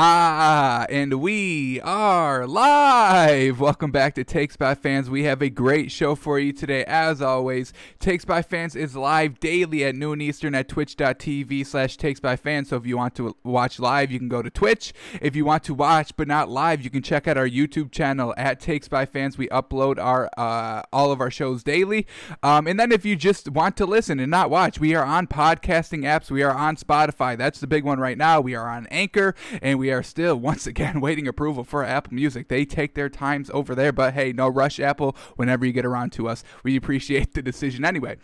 Ah, and we are live. Welcome back to Takes by Fans. We have a great show for you today, as always. Takes by Fans is live daily at noon Eastern at twitch.tv slash takes by fans. So if you want to watch live, you can go to Twitch. If you want to watch but not live, you can check out our YouTube channel at Takes by Fans. We upload our uh, all of our shows daily. Um, and then if you just want to listen and not watch, we are on podcasting apps. We are on Spotify. That's the big one right now. We are on Anchor, and we we are still once again waiting approval for Apple Music. They take their times over there, but hey, no rush, Apple. Whenever you get around to us, we appreciate the decision anyway.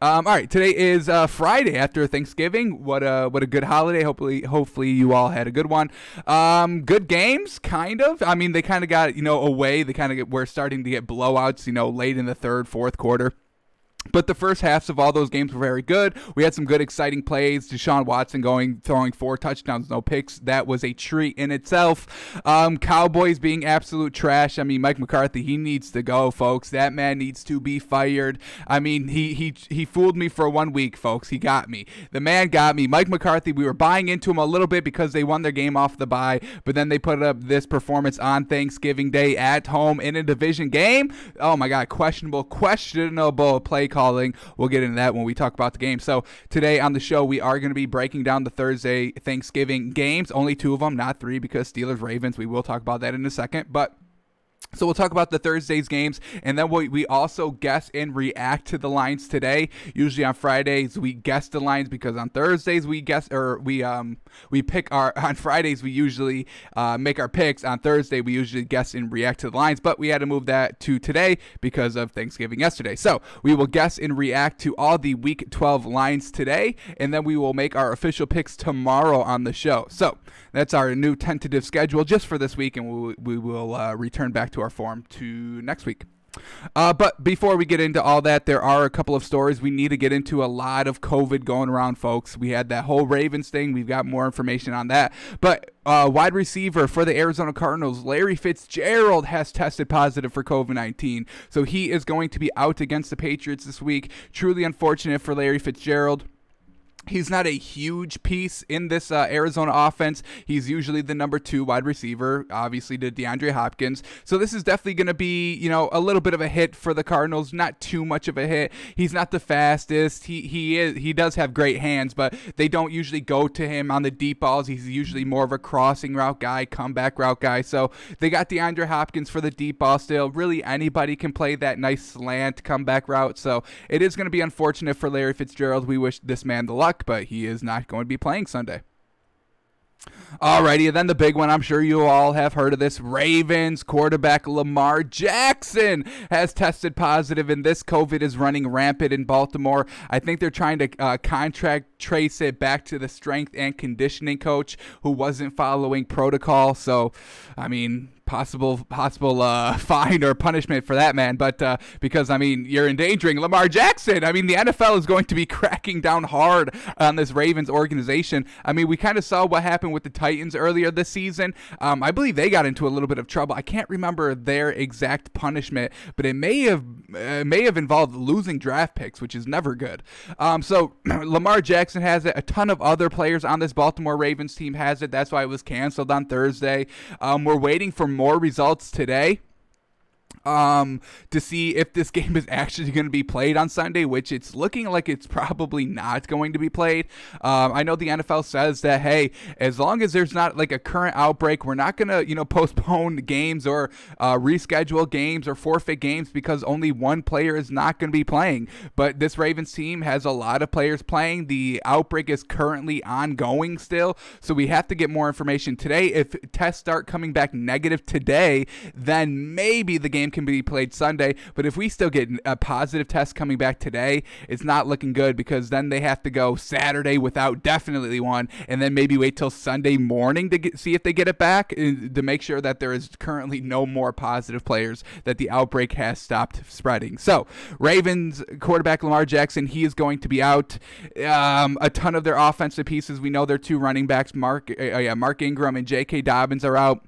Um, all right, today is uh, Friday after Thanksgiving. What a what a good holiday. Hopefully, hopefully you all had a good one. Um, good games, kind of. I mean, they kind of got you know away. They kind of were starting to get blowouts. You know, late in the third, fourth quarter. But the first halves of all those games were very good. We had some good, exciting plays. Deshaun Watson going, throwing four touchdowns, no picks. That was a treat in itself. Um, Cowboys being absolute trash. I mean, Mike McCarthy, he needs to go, folks. That man needs to be fired. I mean, he he he fooled me for one week, folks. He got me. The man got me. Mike McCarthy. We were buying into him a little bit because they won their game off the bye, but then they put up this performance on Thanksgiving Day at home in a division game. Oh my God, questionable, questionable play calling. We'll get into that when we talk about the game. So today on the show, we are going to be breaking down the Thursday Thanksgiving games. Only two of them, not three, because Steelers Ravens. We will talk about that in a second, but. So we'll talk about the Thursdays games, and then we, we also guess and react to the lines today. Usually on Fridays we guess the lines because on Thursdays we guess or we um we pick our on Fridays we usually uh, make our picks. On Thursday we usually guess and react to the lines, but we had to move that to today because of Thanksgiving yesterday. So we will guess and react to all the Week 12 lines today, and then we will make our official picks tomorrow on the show. So that's our new tentative schedule just for this week, and we, we will uh, return back to our form to next week. Uh, but before we get into all that, there are a couple of stories we need to get into. A lot of COVID going around, folks. We had that whole Ravens thing. We've got more information on that. But uh, wide receiver for the Arizona Cardinals, Larry Fitzgerald, has tested positive for COVID 19. So he is going to be out against the Patriots this week. Truly unfortunate for Larry Fitzgerald. He's not a huge piece in this uh, Arizona offense. He's usually the number two wide receiver, obviously to DeAndre Hopkins. So this is definitely going to be, you know, a little bit of a hit for the Cardinals. Not too much of a hit. He's not the fastest. He he is he does have great hands, but they don't usually go to him on the deep balls. He's usually more of a crossing route guy, comeback route guy. So they got DeAndre Hopkins for the deep ball still. Really anybody can play that nice slant comeback route. So it is going to be unfortunate for Larry Fitzgerald. We wish this man the luck but he is not going to be playing Sunday. Alrighty, then the big one. I'm sure you all have heard of this. Ravens quarterback Lamar Jackson has tested positive, and this COVID is running rampant in Baltimore. I think they're trying to uh, contract trace it back to the strength and conditioning coach who wasn't following protocol. So, I mean, possible possible uh, fine or punishment for that man. But uh, because I mean, you're endangering Lamar Jackson. I mean, the NFL is going to be cracking down hard on this Ravens organization. I mean, we kind of saw what happened with the Titans earlier this season. Um, I believe they got into a little bit of trouble. I can't remember their exact punishment, but it may have uh, may have involved losing draft picks, which is never good. Um, so Lamar Jackson has it. A ton of other players on this Baltimore Ravens team has it. That's why it was canceled on Thursday. Um, we're waiting for more results today um, to see if this game is actually going to be played on Sunday, which it's looking like it's probably not going to be played. Um, I know the NFL says that hey, as long as there's not like a current outbreak, we're not going to you know postpone games or uh, reschedule games or forfeit games because only one player is not going to be playing. But this Ravens team has a lot of players playing. The outbreak is currently ongoing still, so we have to get more information today. If tests start coming back negative today, then maybe the game can be played Sunday. But if we still get a positive test coming back today, it's not looking good because then they have to go Saturday without definitely one, and then maybe wait till Sunday morning to get, see if they get it back uh, to make sure that there is currently no more positive players, that the outbreak has stopped spreading. So, Ravens quarterback Lamar Jackson, he is going to be out. Um, a ton of their offensive pieces, we know their two running backs, Mark, uh, yeah, Mark Ingram and J.K. Dobbins, are out.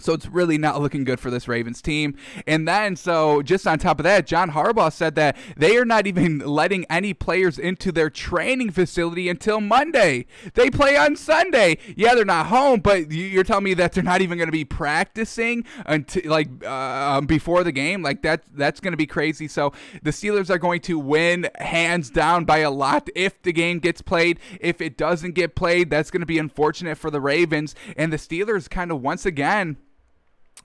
So it's really not looking good for this Ravens team. And then, so just on top of that, John Harbaugh said that they are not even letting any players into their training facility until Monday. They play on Sunday. Yeah, they're not home, but you're telling me that they're not even going to be practicing until like uh, before the game. Like that, that's going to be crazy. So the Steelers are going to win hands down by a lot if the game gets played. If it doesn't get played, that's going to be unfortunate for the Ravens and the Steelers. Kind of once again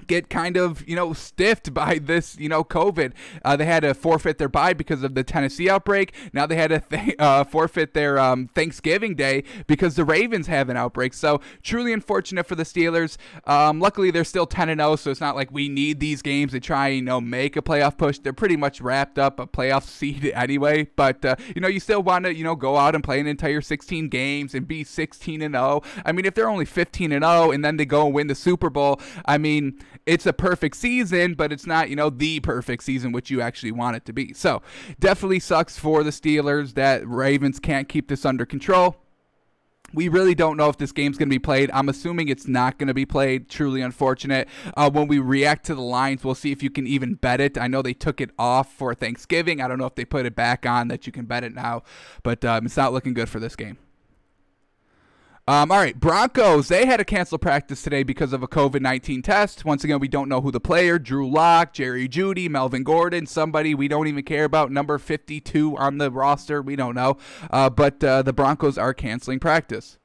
get kind of you know stiffed by this you know covid. Uh, they had to forfeit their bye because of the tennessee outbreak. Now they had to th- uh, forfeit their um, thanksgiving day because the ravens have an outbreak. So truly unfortunate for the steelers. Um, luckily they're still 10 and 0 so it's not like we need these games to try and you know make a playoff push. They're pretty much wrapped up a playoff seed anyway. But uh, you know you still want to you know go out and play an entire 16 games and be 16 and 0 i mean if they're only 15 and 0 and then they go and win the super bowl i mean it's a perfect season, but it's not, you know, the perfect season which you actually want it to be. So definitely sucks for the Steelers that Ravens can't keep this under control. We really don't know if this game's going to be played. I'm assuming it's not going to be played. Truly unfortunate. Uh, when we react to the lines, we'll see if you can even bet it. I know they took it off for Thanksgiving. I don't know if they put it back on that you can bet it now, but um, it's not looking good for this game. Um, all right, Broncos. They had to cancel practice today because of a COVID 19 test. Once again, we don't know who the player Drew Lock, Jerry Jeudy, Melvin Gordon, somebody we don't even care about, number 52 on the roster. We don't know. Uh, but uh, the Broncos are canceling practice.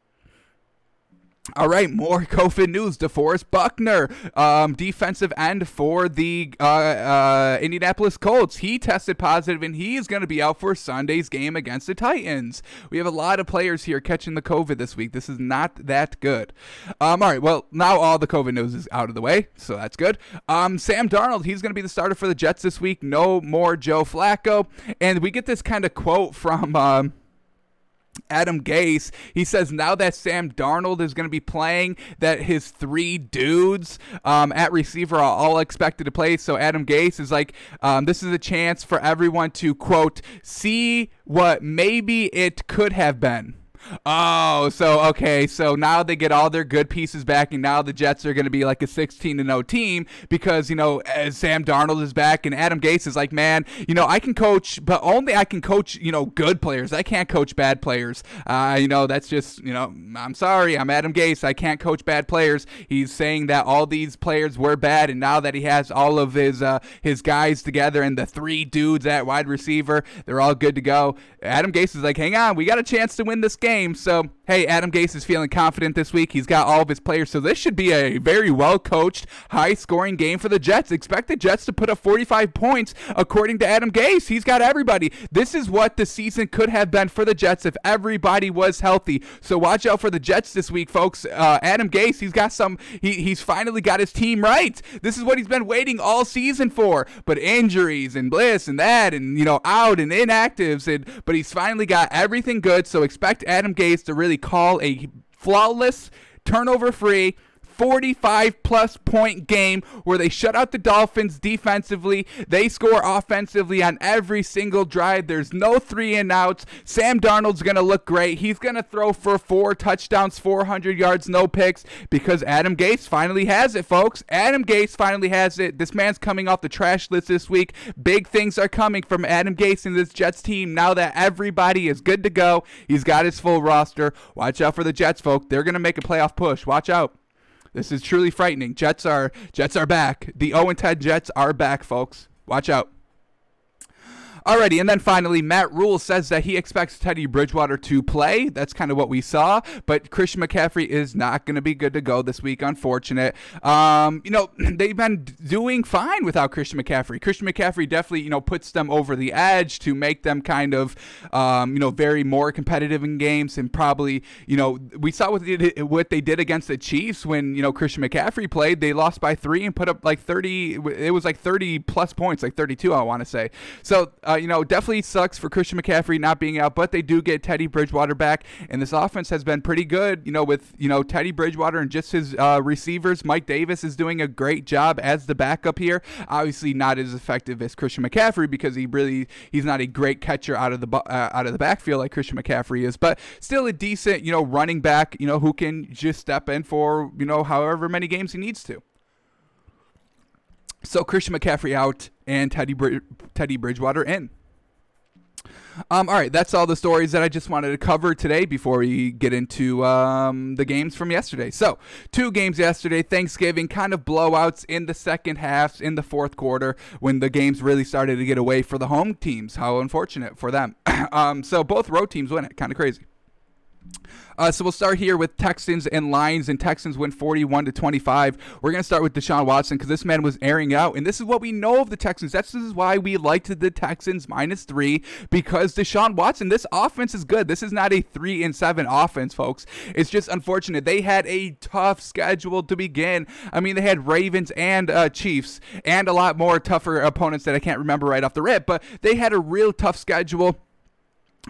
All right, more COVID news. DeForest Buckner, um, defensive end for the uh, uh, Indianapolis Colts. He tested positive and he is going to be out for Sunday's game against the Titans. We have a lot of players here catching the COVID this week. This is not that good. Um, all right, well, now all the COVID news is out of the way, so that's good. Um, Sam Darnold, he's going to be the starter for the Jets this week. No more Joe Flacco. And we get this kind of quote from. Adam Gase, he says now that Sam Darnold is going to be playing, that his three dudes um, at receiver are all expected to play. So Adam Gase is like, um, this is a chance for everyone to, quote, see what maybe it could have been. Oh, so okay, so now they get all their good pieces back, and now the Jets are going to be like a 16 0 team because you know Sam Darnold is back, and Adam Gase is like, man, you know I can coach, but only I can coach, you know, good players. I can't coach bad players. Uh, you know, that's just, you know, I'm sorry, I'm Adam Gase. I can't coach bad players. He's saying that all these players were bad, and now that he has all of his uh, his guys together and the three dudes at wide receiver, they're all good to go. Adam Gase is like, hang on, we got a chance to win this game game. So, hey, Adam Gase is feeling confident this week. He's got all of his players. So, this should be a very well coached, high scoring game for the Jets. Expect the Jets to put up 45 points, according to Adam Gase. He's got everybody. This is what the season could have been for the Jets if everybody was healthy. So, watch out for the Jets this week, folks. Uh, Adam Gase, he's got some, he, he's finally got his team right. This is what he's been waiting all season for. But injuries and bliss and that, and, you know, out and inactives, and but he's finally got everything good. So, expect Adam Adam Gase to really call a flawless, turnover free, 45 plus point game where they shut out the Dolphins defensively. They score offensively on every single drive. There's no three and outs. Sam Darnold's going to look great. He's going to throw for four touchdowns, 400 yards, no picks because Adam Gase finally has it, folks. Adam Gase finally has it. This man's coming off the trash list this week. Big things are coming from Adam Gase and this Jets team now that everybody is good to go. He's got his full roster. Watch out for the Jets, folks. They're going to make a playoff push. Watch out. This is truly frightening. Jets are Jets are back. The 0 10 Jets are back, folks. Watch out. Alrighty, and then finally, Matt Rhule says that he expects Teddy Bridgewater to play. That's kind of what we saw, but Christian McCaffrey is not going to be good to go this week. Unfortunate. Um, you know, they've been doing fine without Christian McCaffrey. Christian McCaffrey definitely, you know, puts them over the edge to make them kind of, um, you know, very more competitive in games, and probably, you know, we saw what they did, what they did against the Chiefs when you know Christian McCaffrey played. They lost by three and put up like thirty. It was like thirty plus points, like thirty-two, I want to say. So. Uh, you know, definitely sucks for Christian McCaffrey not being out, but they do get Teddy Bridgewater back, and this offense has been pretty good. You know, with you know Teddy Bridgewater and just his uh, receivers, Mike Davis is doing a great job as the backup here. Obviously, not as effective as Christian McCaffrey because he really he's not a great catcher out of the uh, out of the backfield like Christian McCaffrey is, but still a decent you know running back. You know who can just step in for you know however many games he needs to. So Christian McCaffrey out and Teddy Teddy Bridgewater in. Um, all right, that's all the stories that I just wanted to cover today before we get into um, the games from yesterday. So, two games yesterday, Thanksgiving, kind of blowouts in the second half, in the fourth quarter, when the games really started to get away for the home teams. How unfortunate for them. um, so, both road teams win it. Kind of crazy. Uh, so we'll start here with Texans and Lions, and Texans win 41 to 25. We're gonna start with Deshaun Watson because this man was airing out, and this is what we know of the Texans. That's this is why we liked the Texans minus three because Deshaun Watson. This offense is good. This is not a three and seven offense, folks. It's just unfortunate they had a tough schedule to begin. I mean, they had Ravens and uh, Chiefs and a lot more tougher opponents that I can't remember right off the rip, but they had a real tough schedule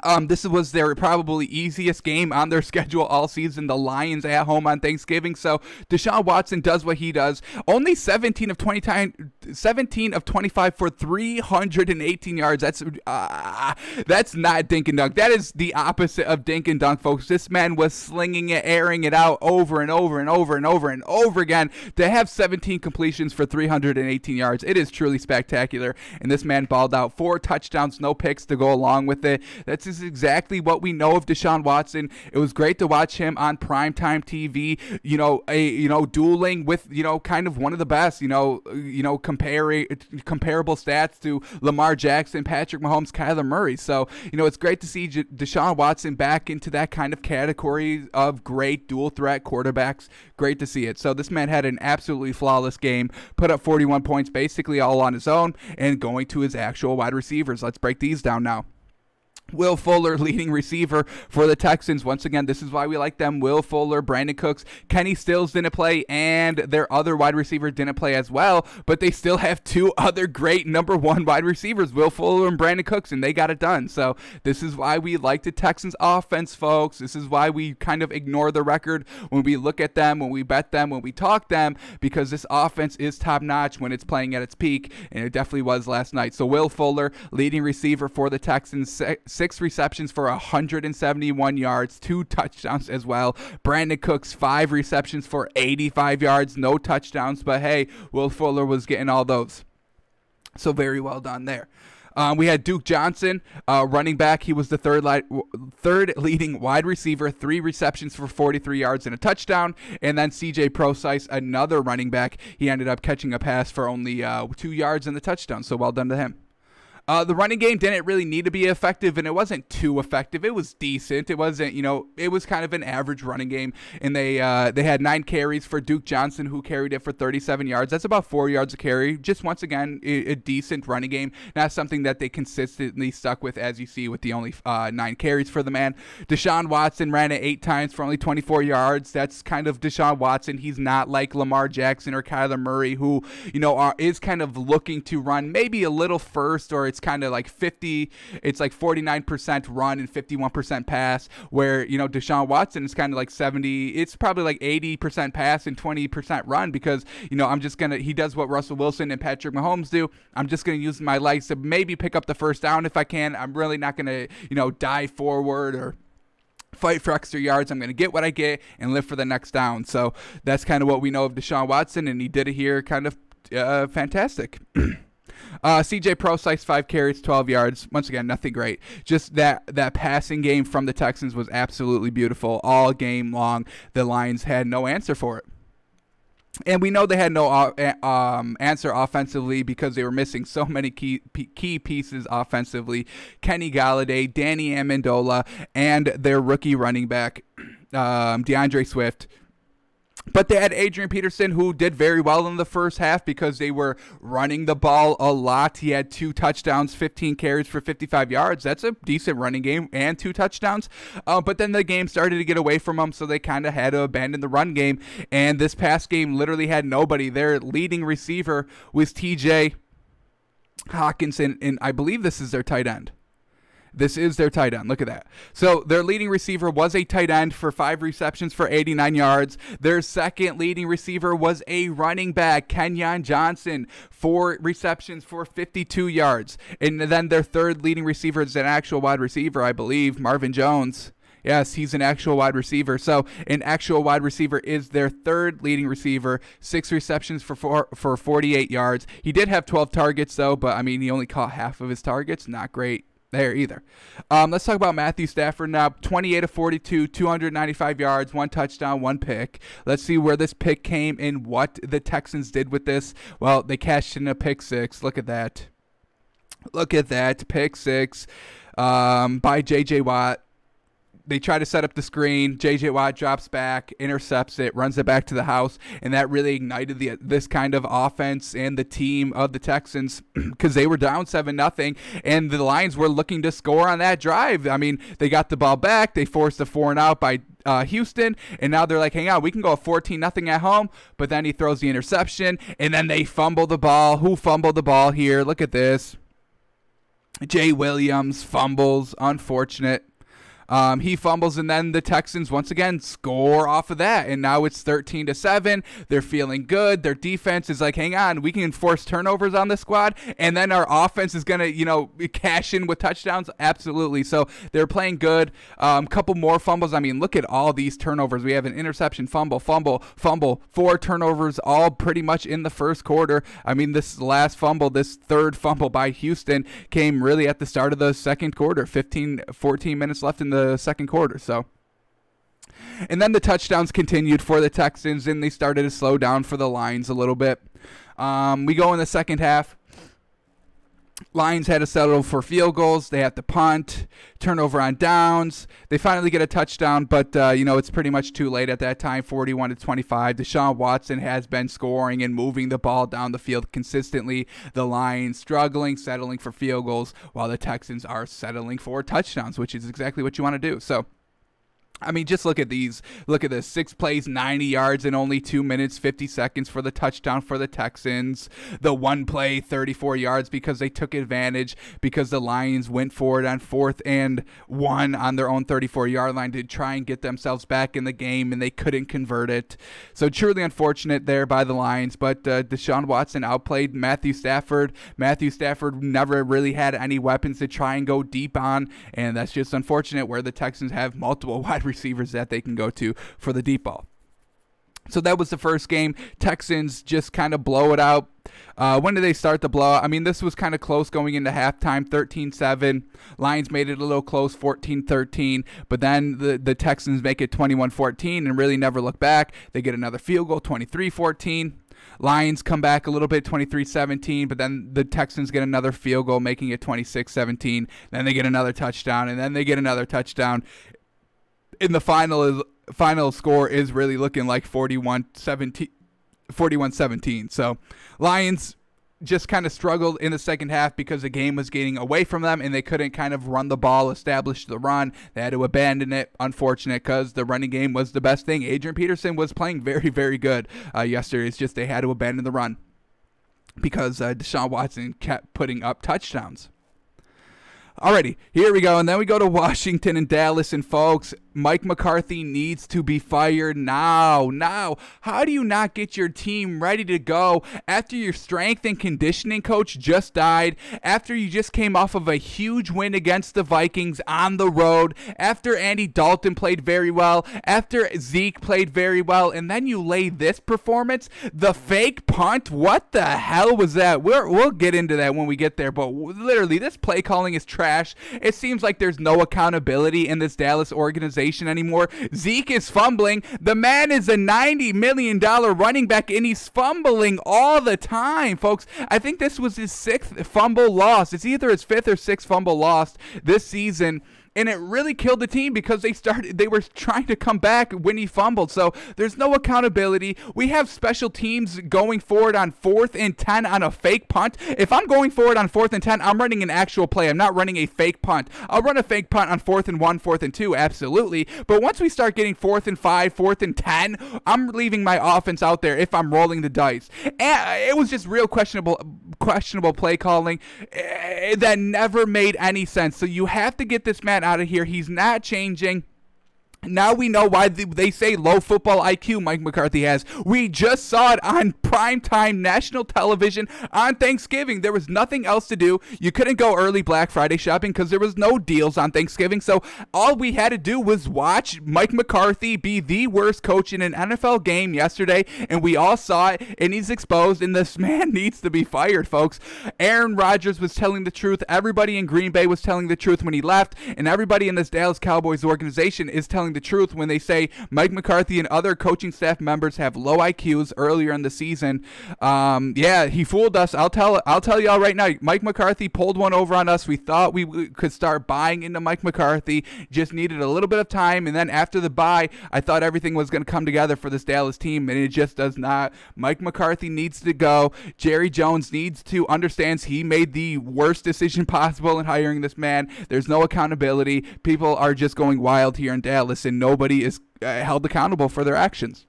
um, this was their probably easiest game on their schedule all season. The Lions at home on Thanksgiving. So Deshaun Watson does what he does. Only 17 of 20 time, 17 of 25 for 318 yards. That's uh, that's not dink and dunk. That is the opposite of dink and dunk, folks. This man was slinging it, airing it out over and over and over and over and over again to have 17 completions for 318 yards. It is truly spectacular. And this man balled out four touchdowns, no picks to go along with it. That's is exactly what we know of Deshaun Watson. It was great to watch him on primetime TV, you know, a you know, dueling with, you know, kind of one of the best, you know, you know, comparing comparable stats to Lamar Jackson, Patrick Mahomes, Kyler Murray. So, you know, it's great to see Deshaun Watson back into that kind of category of great dual threat quarterbacks. Great to see it. So this man had an absolutely flawless game, put up 41 points basically all on his own and going to his actual wide receivers. Let's break these down now. Will Fuller, leading receiver for the Texans. Once again, this is why we like them. Will Fuller, Brandin Cooks, Kenny Stills didn't play, and their other wide receiver didn't play as well, but they still have two other great number one wide receivers, Will Fuller and Brandin Cooks, and they got it done. So this is why we like the Texans offense, folks. This is why we kind of ignore the record when we look at them, when we bet them, when we talk them, because this offense is top notch when it's playing at its peak, and it definitely was last night. So Will Fuller, leading receiver for the Texans receptions for 171 yards, two touchdowns as well. Brandin Cooks, five receptions for 85 yards, no touchdowns, but hey, Will Fuller was getting all those. So very well done there. Um, we had Duke Johnson, uh, running back. He was the third li- third leading wide receiver, three receptions for 43 yards and a touchdown. And then CJ Prosise, another running back. He ended up catching a pass for only uh, two yards and the touchdown. So well done to him. Uh, the running game didn't really need to be effective, and it wasn't too effective. It was decent. It wasn't, you know, it was kind of an average running game. And they uh, they had nine carries for Duke Johnson, who carried it for 37 yards. That's about four yards a carry. Just once again, a, a decent running game. Not something that they consistently stuck with, as you see, with the only uh, nine carries for the man. Deshaun Watson ran it eight times for only 24 yards. That's kind of Deshaun Watson. He's not like Lamar Jackson or Kyler Murray, who you know are, is kind of looking to run maybe a little first, or it's it's kind of like 50, it's like 49% run and 51% pass, where, you know, Deshaun Watson is kind of like 70, it's probably like 80% pass and 20% run because, you know, I'm just going to, he does what Russell Wilson and Patrick Mahomes do. I'm just going to use my legs to maybe pick up the first down if I can. I'm really not going to, you know, dive forward or fight for extra yards. I'm going to get what I get and live for the next down. So that's kind of what we know of Deshaun Watson, and he did it here kind of uh, fantastic. Uh, CJ Prosise, five carries, 12 yards. Once again, nothing great. Just that that passing game from the Texans was absolutely beautiful all game long. The Lions had no answer for it. And we know they had no uh, um, answer offensively because they were missing so many key key pieces offensively. Kenny Golladay, Danny Amendola, and their rookie running back, um, D'Andre Swift but they had Adrian Peterson, who did very well in the first half because they were running the ball a lot. He had two touchdowns, 15 carries for 55 yards. That's a decent running game and two touchdowns. Uh, but then the game started to get away from them, so they kind of had to abandon the run game. And this past game literally had nobody. Their leading receiver was TJ Hockenson, and I believe this is their tight end. This is their tight end. Look at that. So their leading receiver was a tight end for five receptions for 89 yards. Their second leading receiver was a running back, Kerryon Johnson, four receptions for 52 yards. And then their third leading receiver is an actual wide receiver, I believe, Marvin Jones. Yes, he's an actual wide receiver. So an actual wide receiver is their third leading receiver. Six receptions for four, for 48 yards. He did have 12 targets though, but I mean he only caught half of his targets. Not great there either. Um, let's talk about Matthew Stafford now. 28 of 42, 295 yards, one touchdown, one pick. Let's see where this pick came and what the Texans did with this. Well, they cashed in a pick six. Look at that. Look at that pick six um, by J.J. Watt they try to set up the screen. JJ Watt drops back, intercepts it, runs it back to the house, and that really ignited the this kind of offense and the team of the Texans because they were down seven nothing, and the Lions were looking to score on that drive. I mean, they got the ball back, they forced a four and out by uh, Houston, and now they're like, hang on, we can go 14 nothing at home. But then he throws the interception, and then they fumble the ball. Who fumbled the ball here? Look at this. Jay Williams fumbles, unfortunate. Um, he fumbles, and then the Texans once again score off of that, and now it's 13 to seven. They're feeling good. Their defense is like, hang on, we can force turnovers on the squad, and then our offense is gonna, you know, cash in with touchdowns. Absolutely. So they're playing good. A um, couple more fumbles. I mean, look at all these turnovers. We have an interception, fumble, fumble, fumble, four turnovers, all pretty much in the first quarter. I mean, this last fumble, this third fumble by Houston, came really at the start of the second quarter. 15, 14 minutes left in the the second quarter. So. And then the touchdowns continued for the Texans, and they started to slow down for the Lions a little bit. Um, we go in the second half. Lions had to settle for field goals. They had to punt, turnover on downs. They finally get a touchdown, but uh, you know it's pretty much too late at that time. 41 to 25. Deshaun Watson has been scoring and moving the ball down the field consistently. The Lions struggling, settling for field goals, while the Texans are settling for touchdowns, which is exactly what you want to do. So. I mean, just look at these. Look at this. Six plays, 90 yards in only two minutes, 50 seconds for the touchdown for the Texans. The one play, 34 yards because they took advantage because the Lions went for it on fourth and one on their own 34 yard line to try and get themselves back in the game, and they couldn't convert it. So, truly unfortunate there by the Lions. But uh, Deshaun Watson outplayed Matthew Stafford. Matthew Stafford never really had any weapons to try and go deep on, and that's just unfortunate where the Texans have multiple wide receivers that they can go to for the deep ball. So that was the first game. Texans just kind of blow it out. Uh, when did they start the blowout? I mean, this was kind of close going into halftime 13 7. Lions made it a little close 14 13. But then the, the Texans make it 21 14 and really never look back. They get another field goal 23 14. Lions come back a little bit 23 17, but then the Texans get another field goal, making it 26 17. Then they get another touchdown, and then they get another touchdown in the final is final score is really looking like 41 17 41 17 so lions just kind of struggled in the second half because the game was getting away from them and they couldn't kind of run the ball, establish the run. They had to abandon it. Unfortunate because the running game was the best thing. Adrian Peterson was playing very, very good uh, yesterday. It's just they had to abandon the run because uh, Deshaun Watson kept putting up touchdowns. Alrighty, here we go. And then we go to Washington and Dallas. And folks, Mike McCarthy needs to be fired now. Now, how do you not get your team ready to go after your strength and conditioning coach just died, after you just came off of a huge win against the Vikings on the road, after Andy Dalton played very well, after Zeke played very well, and then you lay this performance? The fake punt? What the hell was that? We're, we'll get into that when we get there, but literally, this play calling is trash. It seems like there's no accountability in this Dallas organization anymore. Zeke is fumbling. The man is a $90 million running back, and he's fumbling all the time, folks. I think this was his sixth fumble loss. It's either his fifth or sixth fumble lost this season and it really killed the team because they started they were trying to come back when he fumbled. So there's no accountability. We have special teams going forward on fourth and ten on a fake punt. If I'm going forward on fourth and ten, I'm running an actual play. I'm not running a fake punt. I'll run a fake punt on fourth and one, fourth and two, absolutely. But once we start getting fourth and five, fourth and ten, I'm leaving my offense out there if I'm rolling the dice. And it was just real questionable questionable play calling eh, that never made any sense. So you have to get this man out of here. He's not changing. Now we know why they say low football IQ Mike McCarthy has. We just saw it on primetime national television on Thanksgiving. There was nothing else to do. You couldn't go early Black Friday shopping because there was no deals on Thanksgiving. So all we had to do was watch Mike McCarthy be the worst coach in an NFL game yesterday, and we all saw it, and he's exposed, and this man needs to be fired, folks. Aaron Rodgers was telling the truth. Everybody in Green Bay was telling the truth when he left, and everybody in this Dallas Cowboys organization is telling telling the truth when they say Mike McCarthy and other coaching staff members have low IQs earlier in the season. Um, yeah, he fooled us. I'll tell I'll tell y'all right now. Mike McCarthy pulled one over on us. We thought we could start buying into Mike McCarthy. Just needed a little bit of time, and then after the bye, I thought everything was going to come together for this Dallas team, and it just does not. Mike McCarthy needs to go. Jerry Jones needs to understands he made the worst decision possible in hiring this man. There's no accountability. People are just going wild here in Dallas and nobody is uh, held accountable for their actions.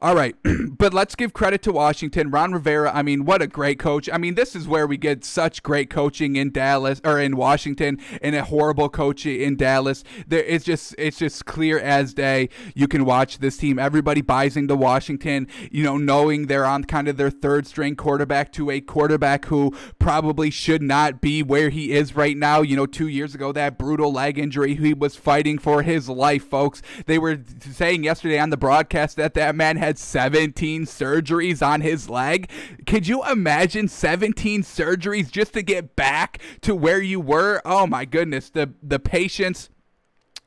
All right, but let's give credit to Washington. Ron Rivera, I mean, what a great coach. I mean, this is where we get such great coaching in Dallas or in Washington and a horrible coach in Dallas. There it's just it's just clear as day. You can watch this team. Everybody buys into Washington, you know, knowing they're on kind of their third string quarterback to a quarterback who probably should not be where he is right now. You know, 2 years ago that brutal leg injury, he was fighting for his life, folks. They were saying yesterday on the broadcast that that man had 17 surgeries on his leg. Could you imagine 17 surgeries just to get back to where you were? Oh my goodness, the the patience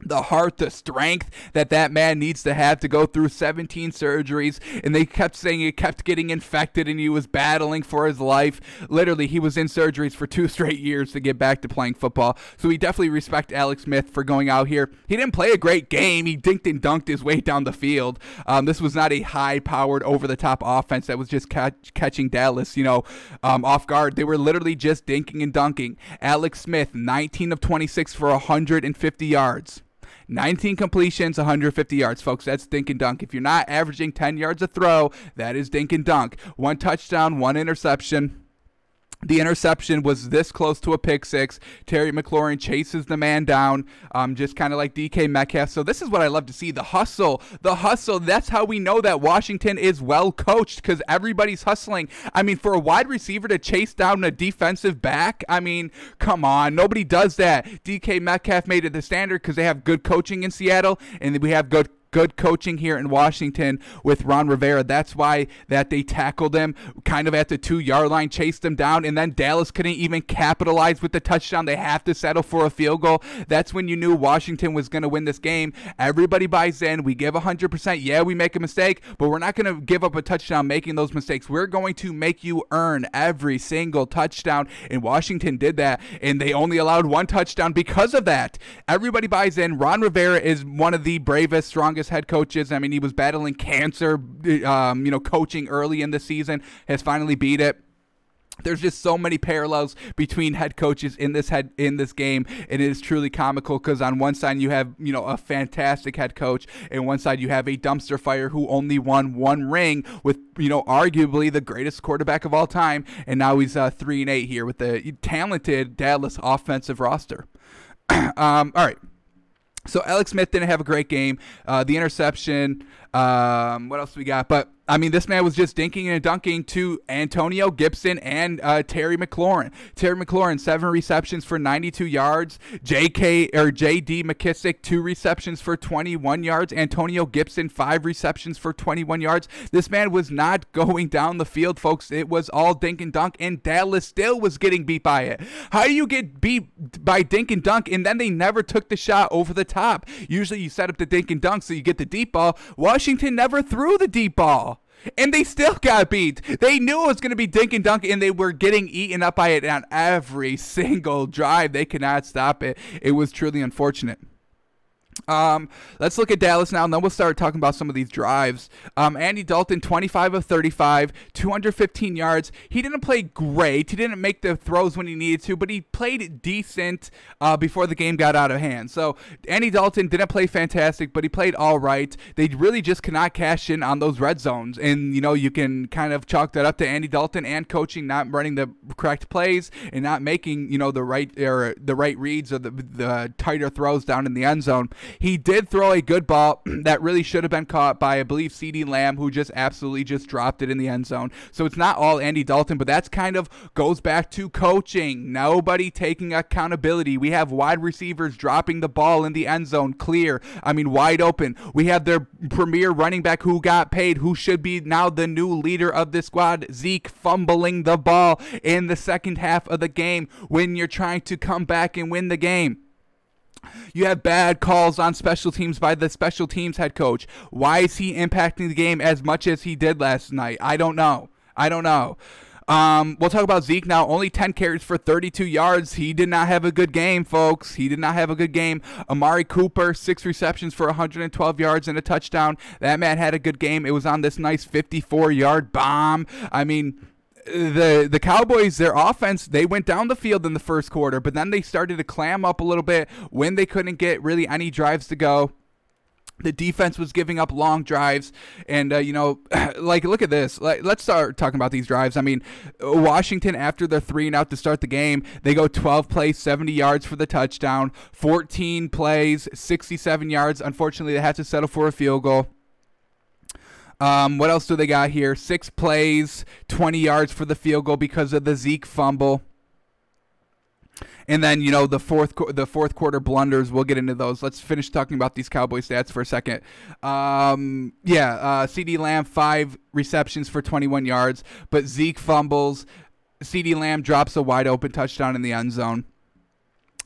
the heart, the strength that that man needs to have to go through 17 surgeries. And they kept saying he kept getting infected and he was battling for his life. Literally, he was in surgeries for two straight years to get back to playing football. So we definitely respect Alex Smith for going out here. He didn't play a great game. He dinked and dunked his way down the field. Um, this was not a high powered, over the top offense that was just catch, catching Dallas, you know, um, off guard. They were literally just dinking and dunking. Alex Smith, 19 of 26 for 150 yards. 19 completions, 150 yards, folks. That's dink and dunk. If you're not averaging 10 yards a throw, that is dink and dunk. One touchdown, one interception. The interception was this close to a pick six. Terry McLaurin chases the man down, um, just kind of like DK Metcalf. So this is what I love to see: the hustle, the hustle. That's how we know that Washington is well coached because everybody's hustling. I mean, for a wide receiver to chase down a defensive back, I mean, come on, nobody does that. DK Metcalf made it the standard because they have good coaching in Seattle, and we have good good coaching here in Washington with Ron Rivera. That's why that they tackled him kind of at the two yard line, chased him down, and then Dallas couldn't even capitalize with the touchdown. They have to settle for a field goal. That's when you knew Washington was going to win this game. Everybody buys in. We give 100%. Yeah, we make a mistake, but we're not going to give up a touchdown making those mistakes. We're going to make you earn every single touchdown. And Washington did that, and they only allowed one touchdown because of that. Everybody buys in. Ron Rivera is one of the bravest, strongest head coaches. I mean, he was battling cancer, um, you know, coaching early in the season, has finally beat it. There's just so many parallels between head coaches in this head in this game and it is truly comical because on one side you have you know a fantastic head coach and one side you have a dumpster fire who only won one ring with you know arguably the greatest quarterback of all time and now he's uh, three and eight here with the talented dallas offensive roster. Um, all right so Alex Smith didn't have a great game. Uh, the interception. Um, what else we got? But I mean, this man was just dinking and dunking to Antonio Gibson and uh, Terry McLaurin. Terry McLaurin, seven receptions for 92 yards. J.K. or J.D. McKissick, two receptions for 21 yards. Antonio Gibson, five receptions for 21 yards. This man was not going down the field, folks. It was all dink and dunk, and Dallas still was getting beat by it. How do you get beat by dink and dunk, and then they never took the shot over the top? Usually you set up the dink and dunk so you get the deep ball. Washington never threw the deep ball and they still got beat. They knew it was going to be dink and dunk, and they were getting eaten up by it on every single drive. They could not stop it. It was truly unfortunate. Um, let's look at Dallas now, and then we'll start talking about some of these drives. Um, Andy Dalton, 25 of 35, 215 yards. He didn't play great. He didn't make the throws when he needed to, but he played decent uh, before the game got out of hand. So Andy Dalton didn't play fantastic, but he played all right. They really just cannot cash in on those red zones, and you know you can kind of chalk that up to Andy Dalton and coaching not running the correct plays and not making you know the right or the right reads or the, the tighter throws down in the end zone. He did throw a good ball that really should have been caught by, I believe, CeeDee Lamb, who just absolutely just dropped it in the end zone. So it's not all Andy Dalton, but that's kind of goes back to coaching. Nobody taking accountability. We have wide receivers dropping the ball in the end zone, clear. I mean, wide open. We have their premier running back who got paid, who should be now the new leader of this squad, Zeke, fumbling the ball in the second half of the game when you're trying to come back and win the game. You have bad calls on special teams by the special teams head coach. Why is he impacting the game as much as he did last night? I don't know. I don't know. Um, we'll talk about Zeke now. Only 10 carries for 32 yards. He did not have a good game, folks. He did not have a good game. Amari Cooper, six receptions for 112 yards and a touchdown. That man had a good game. It was on this nice 54 yard bomb. I mean, the the Cowboys, their offense, they went down the field in the first quarter, but then they started to clam up a little bit when they couldn't get really any drives to go. The defense was giving up long drives, and uh, you know, like look at this. Like, let's start talking about these drives. I mean, Washington after they're three and out to start the game, they go 12 plays, 70 yards for the touchdown, 14 plays, 67 yards. Unfortunately, they had to settle for a field goal. Um, what else do they got here? Six plays, 20 yards for the field goal because of the Zeke fumble. And then you know the fourth the fourth quarter blunders. We'll get into those. Let's finish talking about these Cowboy stats for a second. Um, yeah, uh, CeeDee Lamb five receptions for 21 yards, but Zeke fumbles. CeeDee Lamb drops a wide open touchdown in the end zone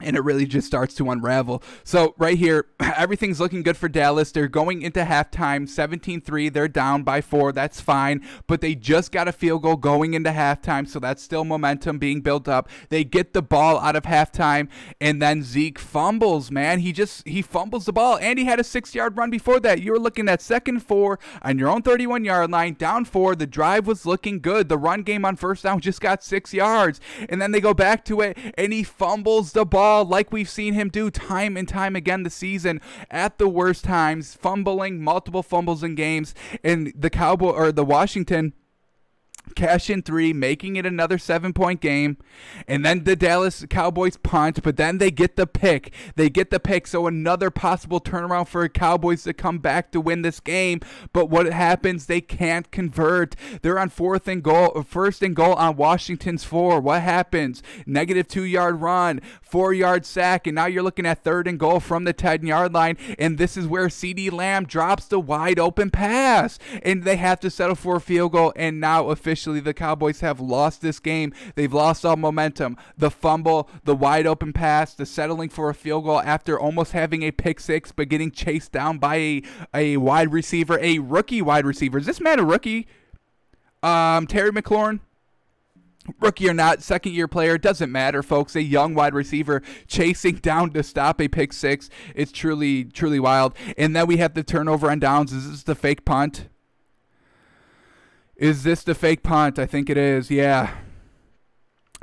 and it really just starts to unravel. So, right here, everything's looking good for Dallas. They're going into halftime 17 3. They're down by four. That's fine. But they just got a field goal going into halftime. So, that's still momentum being built up. They get the ball out of halftime. And then Zeke fumbles, man. He just, he fumbles the ball. And he had a six yard run before that. You were looking at second four on your own 31 yard line, down four. The drive was looking good. The run game on first down just got six yards. And then they go back to it, and he fumbles the ball ball like we've seen him do time and time again this season at the worst times, fumbling multiple fumbles in games. And the Cowboy or the Washington cash in three, making it another seven point game. And then the Dallas Cowboys punt, but then they get the pick. They get the pick. So another possible turnaround for Cowboys to come back to win this game. But what happens? They can't convert. They're on fourth and goal, first and goal on Washington's four. What happens? Negative two yard run, four yard sack, and now you're looking at third and goal from the 10 yard line. And this is where CeeDee Lamb drops the wide open pass. And they have to settle for a field goal. And now officially officially the Cowboys have lost this game. They've lost all momentum. The fumble, the wide open pass, the settling for a field goal after almost having a pick six, but getting chased down by a, a wide receiver, a rookie wide receiver. Is this man a rookie? Um, Terry McLaurin? rookie or not, second year player, doesn't matter, folks. A young wide receiver chasing down to stop a pick six. It's truly, truly wild. And then we have the turnover on downs. Is this the fake punt? Is this the fake punt? I think it is. Yeah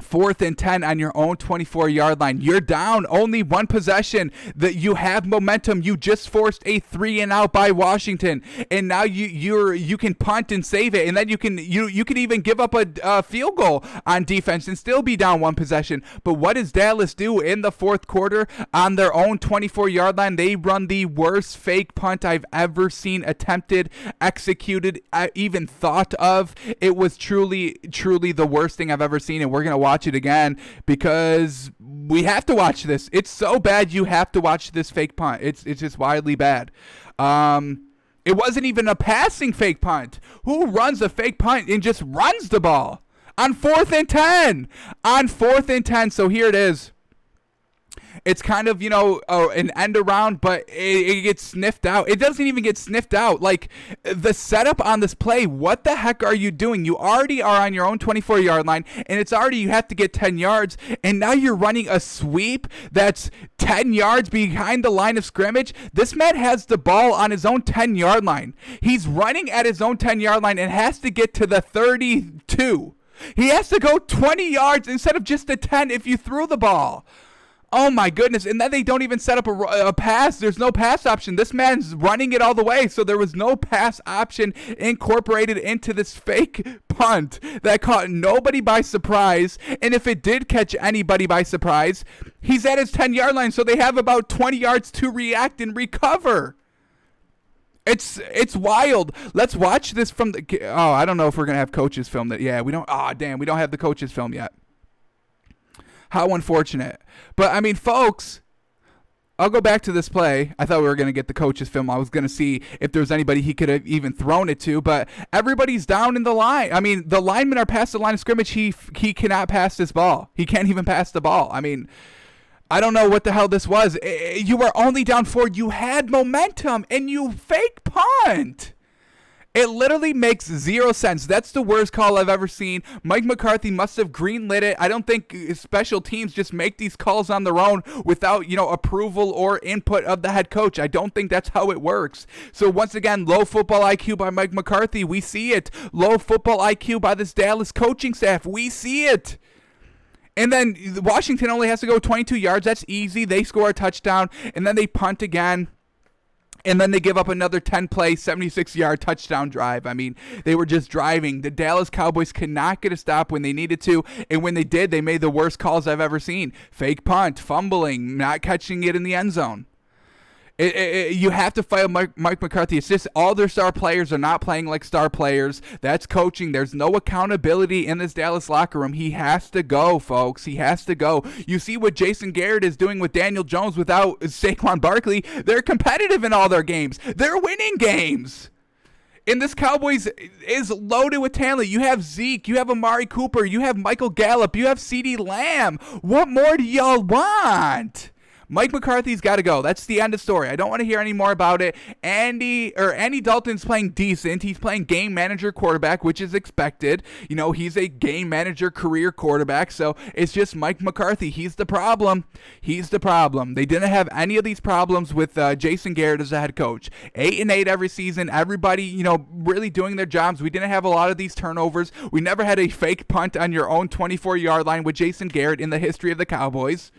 fourth and 10 on your own 24 yard line. You're down only one possession that you have momentum. You just forced a three and out by Washington and now you you're you can punt and save it and then you can you you can even give up a, a field goal on defense and still be down one possession. But what does Dallas do in the fourth quarter on their own 24 yard line? They run the worst fake punt I've ever seen attempted, executed, uh, even thought of. It was truly truly the worst thing I've ever seen and we're going to watch it again because we have to watch this. It's so bad you have to watch this fake punt. It's it's just wildly bad. Um, it wasn't even a passing fake punt. Who runs a fake punt and just runs the ball on fourth and ten? On fourth and ten. So here it is. It's kind of, you know, uh, an end around, but it, it, gets sniffed out. It doesn't even get sniffed out. Like the setup on this play, what the heck are you doing? You already are on your own 24 yard line, and it's already, you have to get 10 yards, and now you're running a sweep that's 10 yards behind the line of scrimmage. This man has the ball on his own 10 yard line. He's running at his own 10 yard line and has to get to the 32. He has to go 20 yards instead of just a 10 if you threw the ball. Oh my goodness! And then they don't even set up a, a pass. There's no pass option. This man's running it all the way, so there was no pass option incorporated into this fake punt that caught nobody by surprise. And if it did catch anybody by surprise, he's at his 10 yard line, so they have about 20 yards to react and recover. It's it's wild. Let's watch this from the. Oh, I don't know if we're gonna have coaches film that. Yeah, we don't. Ah, oh, damn, we don't have the coaches film yet. How unfortunate. But I mean, folks, I'll go back to this play. I thought we were going to get the coach's film. I was going to see if there was anybody he could have even thrown it to, but everybody's down in the line. I mean, the linemen are past the line of scrimmage. He he cannot pass this ball. He can't even pass the ball. I mean, I don't know what the hell this was. You were only down four. You had momentum and you fake punt. It literally makes zero sense. That's the worst call I've ever seen. Mike McCarthy must have greenlit it. I don't think uh, special teams just make these calls on their own without, you know, approval or input of the head coach. I don't think that's how it works. So once again, low football IQ by Mike McCarthy. We see it. Low football IQ by this Dallas coaching staff. We see it. And then Washington only has to go 22 yards. That's easy. They score a touchdown, and then they punt again and then they give up another 10 play 76 yard touchdown drive. I mean they were just driving. The dallas cowboys could not get a stop when they needed to. And when they did they made the worst calls i've ever seen. Fake punt fumbling not catching it in the end zone it, it, you have to fight Mike, Mike, McCarthy. It's just all their star players are not playing like star players. That's coaching. There's no accountability in this Dallas locker room. He has to go, folks. He has to go. You see what Jason Garrett is doing with Daniel Jones without Saquon Barkley. They're competitive in all their games. They're winning games. And this Cowboys is loaded with talent. You have Zeke, you have Amari Cooper, you have Michael Gallup, you have CeeDee Lamb. What more do y'all want? Mike McCarthy's got to go. That's the end of story. I don't want to hear any more about it. Andy or Andy Dalton's playing decent. He's playing game manager quarterback, which is expected. You know, he's a game manager career quarterback. So it's just Mike McCarthy. He's the problem. He's the problem. They didn't have any of these problems with uh, Jason Garrett as a head coach. Eight and eight every season. Everybody, you know, really doing their jobs. We didn't have a lot of these turnovers. We never had a fake punt on your own 24 yard line with Jason Garrett in the history of the Cowboys.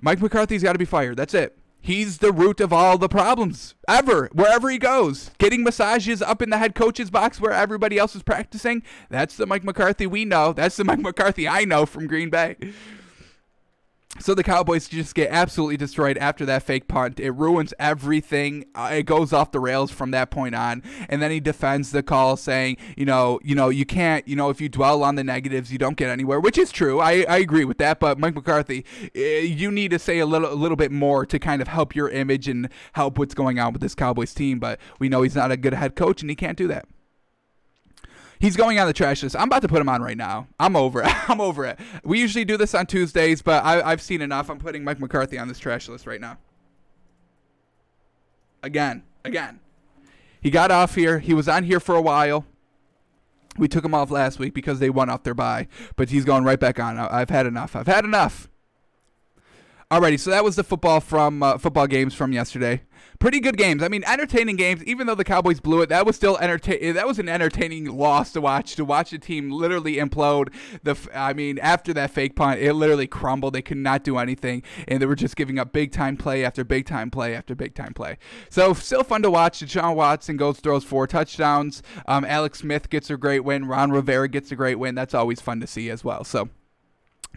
Mike McCarthy's got to be fired. That's it. He's the root of all the problems ever, wherever he goes. Getting massages up in the head coach's box where everybody else is practicing. That's the Mike McCarthy we know. That's the Mike McCarthy I know from Green Bay. So the Cowboys just get absolutely destroyed after that fake punt. It ruins everything. Uh, it goes off the rails from that point on. And then he defends the call, saying, you know, you know, you can't, you know, if you dwell on the negatives, you don't get anywhere, which is true. I, I agree with that. But Mike McCarthy, eh, you need to say a little, a little bit more to kind of help your image and help what's going on with this Cowboys team. But we know he's not a good head coach, and he can't do that. He's going on the trash list. I'm about to put him on right now. I'm over it. I'm over it. We usually do this on Tuesdays, but I, have seen enough. I'm putting Mike McCarthy on this trash list right now. Again, again. He got off here. He was on here for a while. We took him off last week because they won off their bye, but he's going right back on. I've had enough. I've had enough. Alrighty, so that was the football from uh, football games from yesterday. Pretty good games. I mean, entertaining games. Even though the Cowboys blew it, that was still entertain. That was an entertaining loss to watch. To watch the team literally implode. The I mean, after that fake punt, it literally crumbled. They could not do anything, and they were just giving up big time play after big time play after big time play. So still fun to watch. Deshaun Watson goes throws four touchdowns. Um, Alex Smith gets a great win. Ron Rivera gets a great win. That's always fun to see as well. So.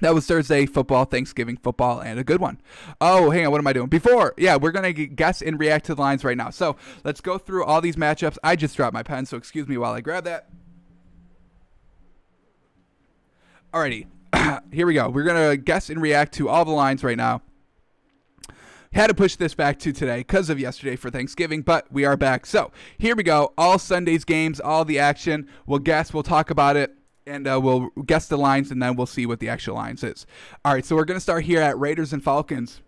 That was Thursday football, Thanksgiving football, and a good one. Oh, hang on, what am I doing? Before, yeah, we're gonna guess and react to the lines right now. So let's go through all these matchups. I just dropped my pen, so excuse me while I grab that. Alrighty, here we go. We're gonna guess and react to all the lines right now. Had to push this back to today because of yesterday for Thanksgiving, but we are back. So here we go. All Sunday's games, all the action. We'll guess. We'll talk about it and uh, we'll guess the lines and then we'll see what the actual lines is. All right, so we're going to start here at Raiders and Falcons.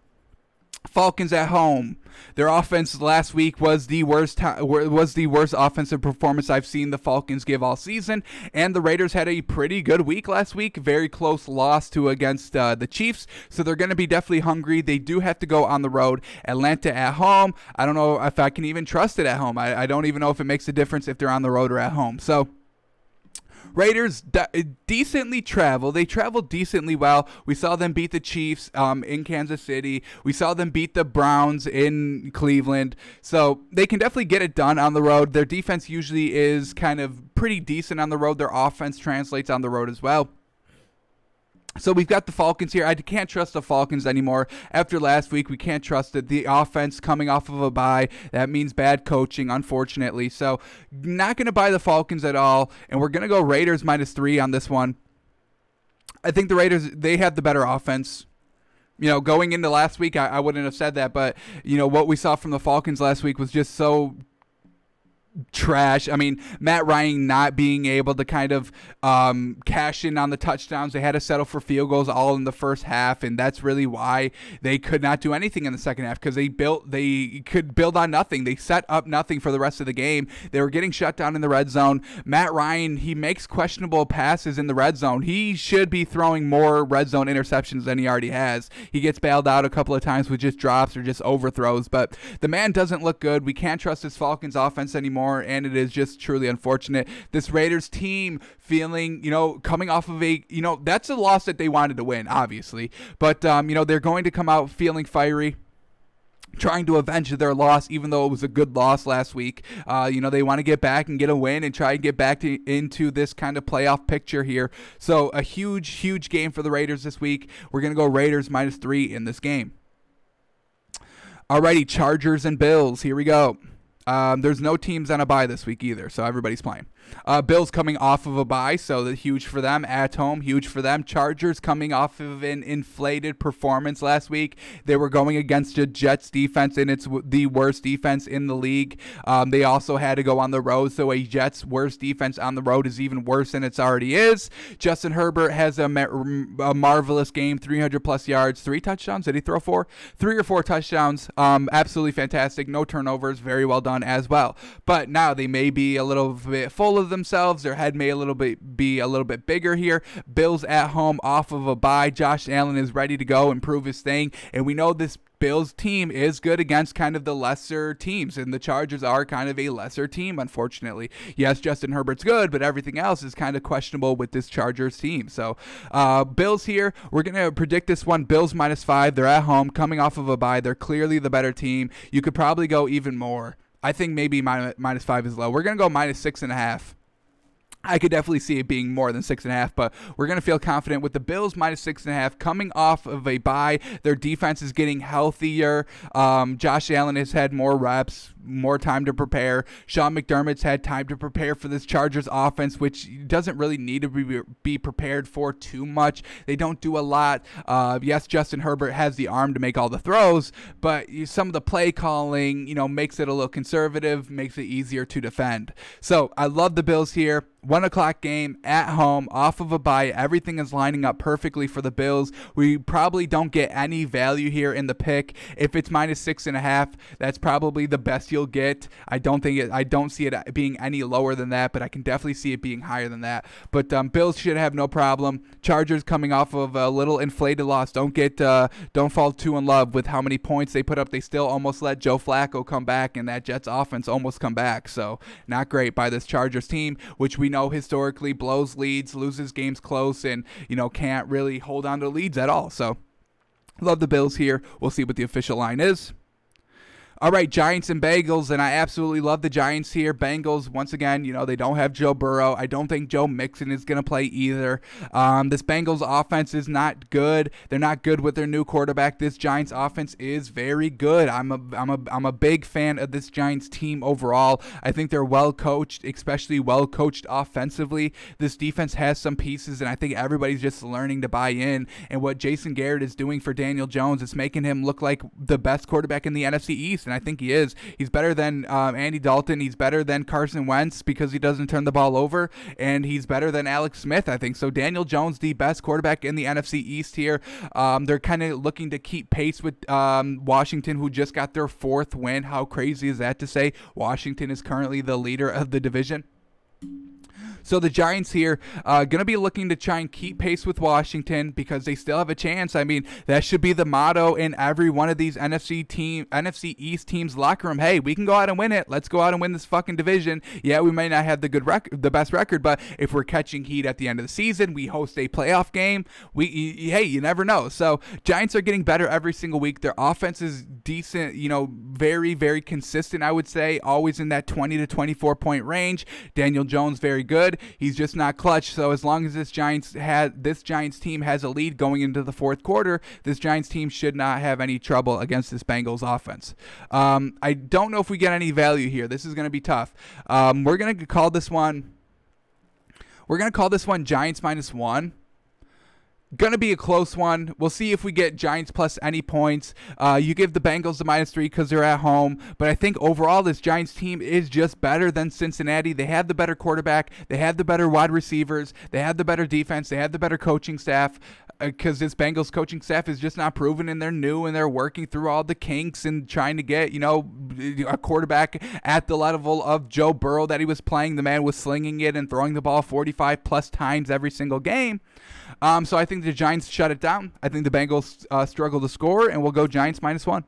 Falcons at home. Their offense last week was the worst was the worst offensive performance I've seen the Falcons give all season, and the Raiders had a pretty good week last week. Very close loss to against uh, the Chiefs, so they're going to be definitely hungry. They do have to go on the road. Atlanta at home. I don't know if I can even trust it at home. I, I don't even know if it makes a difference if they're on the road or at home. So Raiders de- decently travel. They travel decently well. We saw them beat the Chiefs um, in Kansas City. We saw them beat the Browns in Cleveland. So they can definitely get it done on the road. Their defense usually is kind of pretty decent on the road. Their offense translates on the road as well. So we've got the Falcons here. I can't trust the Falcons anymore. After last week, we can't trust it. The offense coming off of a bye. That means bad coaching, unfortunately. So not going to buy the Falcons at all. And we're going to go Raiders minus three on this one. I think the Raiders, they have the better offense. You know, going into last week, I, I wouldn't have said that. But, you know, what we saw from the Falcons last week was just so trash. I mean, Matt Ryan not being able to kind of um, cash in on the touchdowns. They had to settle for field goals all in the first half, and that's really why they could not do anything in the second half because they built they could build on nothing. They set up nothing for the rest of the game. They were getting shut down in the red zone. Matt Ryan he makes questionable passes in the red zone. He should be throwing more red zone interceptions than he already has. He gets bailed out a couple of times with just drops or just overthrows, but the man doesn't look good. We can't trust his Falcons offense anymore and it is just truly unfortunate. This Raiders team feeling, you know, coming off of a, you know, that's a loss that they wanted to win, obviously, but um, you know, they're going to come out feeling fiery trying to avenge their loss, even though it was a good loss last week. Uh, you know, they want to get back and get a win and try and get back to, into this kind of playoff picture here. So, a huge, huge game for the Raiders this week. We're going to go Raiders minus three in this game. Alrighty, Chargers and Bills. Here we go. Um, there's no teams on a bye this week either, so everybody's playing. Uh, Bills coming off of a bye, so the huge for them at home, huge for them. Chargers coming off of an inflated performance last week. They were going against a Jets defense, and it's the worst defense in the league. Um, they also had to go on the road, so a Jets worst defense on the road is even worse than it already is. Justin Herbert has a, a marvelous game, 300 plus yards, three touchdowns. Did he throw four? Three or four touchdowns. Um, absolutely fantastic. No turnovers. Very well done as well. But now they may be a little bit full of themselves. Their head may a little bit be a little bit bigger here. Bills at home off of a bye. Josh Allen is ready to go and prove his thing, and we know this Bills team is good against kind of the lesser teams, and the Chargers are kind of a lesser team, unfortunately. Yes, Justin Herbert's good, but everything else is kind of questionable with this Chargers team. So, uh, Bills here, we're going to predict this one Bills minus five. They're at home, coming off of a bye. They're clearly the better team. You could probably go even more. I think maybe minus five is low. We're going to go minus six and a half. I could definitely see it being more than six and a half, but we're going to feel confident with the Bills minus six and a half coming off of a bye. Their defense is getting healthier. Um, Josh Allen has had more reps, more time to prepare. Sean McDermott's had time to prepare for this Chargers offense, which doesn't really need to be, be prepared for too much. They don't do a lot. Uh, yes, Justin Herbert has the arm to make all the throws, but some of the play calling, you know, makes it a little conservative, makes it easier to defend. So I love the Bills here one o'clock game at home off of a bye. Everything is lining up perfectly for the Bills. We probably don't get any value here in the pick. If it's minus six and a half, that's probably the best you'll get. I don't think it. I don't see it being any lower than that, but I can definitely see it being higher than that. But um, Bills should have no problem. Chargers coming off of a little inflated loss. Don't get. Uh, don't fall too in love with how many points they put up. They still almost let Joe Flacco come back, and that Jets offense almost come back. So not great by this Chargers team, which we know historically blows leads, loses games close, and you know can't really hold on to leads at all. So love the Bills here. We'll see what the official line is. All right, Giants and Bengals, and I absolutely love the Giants here. Bengals, once again, you know, they don't have Joe Burrow. I don't think Joe Mixon is going to play either. Um, this Bengals offense is not good. They're not good with their new quarterback. This Giants offense is very good. I'm a, I'm a, I'm a big fan of this Giants team overall. I think they're well coached, especially well coached offensively. This defense has some pieces, and I think everybody's just learning to buy in. And what Jason Garrett is doing for Daniel Jones is making him look like the best quarterback in the NFC East and I think he is. He's better than um, Andy Dalton. He's better than Carson Wentz because he doesn't turn the ball over, and he's better than Alex Smith. I think so. Daniel Jones, the best quarterback in the NFC East here. Um, they're kind of looking to keep pace with um, Washington, who just got their fourth win. How crazy is that to say? Washington is currently the leader of the division. So the Giants here uh, going to be looking to try and keep pace with Washington because they still have a chance. I mean, that should be the motto in every one of these NFC team, NFC East teams' locker room. Hey, we can go out and win it. Let's go out and win this fucking division. Yeah, we may not have the good record, the best record, but if we're catching heat at the end of the season, we host a playoff game. We, hey, you never know. So Giants are getting better every single week. Their offense is decent. You know, very very consistent. I would say always in that 20 to 24 point range. Daniel Jones very good. He's just not clutch. So as long as this Giants had this Giants team has a lead going into the fourth quarter, this Giants team should not have any trouble against this Bengals offense. Um, I don't know if we get any value here. This is going to be tough. Um, we're going to call this one. We're going to call this one Giants minus one. Gonna be a close one. We'll see if we get Giants plus any points. Uh, you give the Bengals the minus three because they're at home, but I think overall this Giants team is just better than Cincinnati. They have the better quarterback, they have the better wide receivers, they have the better defense, they have the better coaching staff. Because uh, this Bengals coaching staff is just not proven, and they're new, and they're working through all the kinks and trying to get you know a quarterback at the level of Joe Burrow that he was playing. The man was slinging it and throwing the ball 45 plus times every single game. Um, so I think the Giants shut it down. I think the Bengals uh, struggle to score, and we'll go Giants minus one.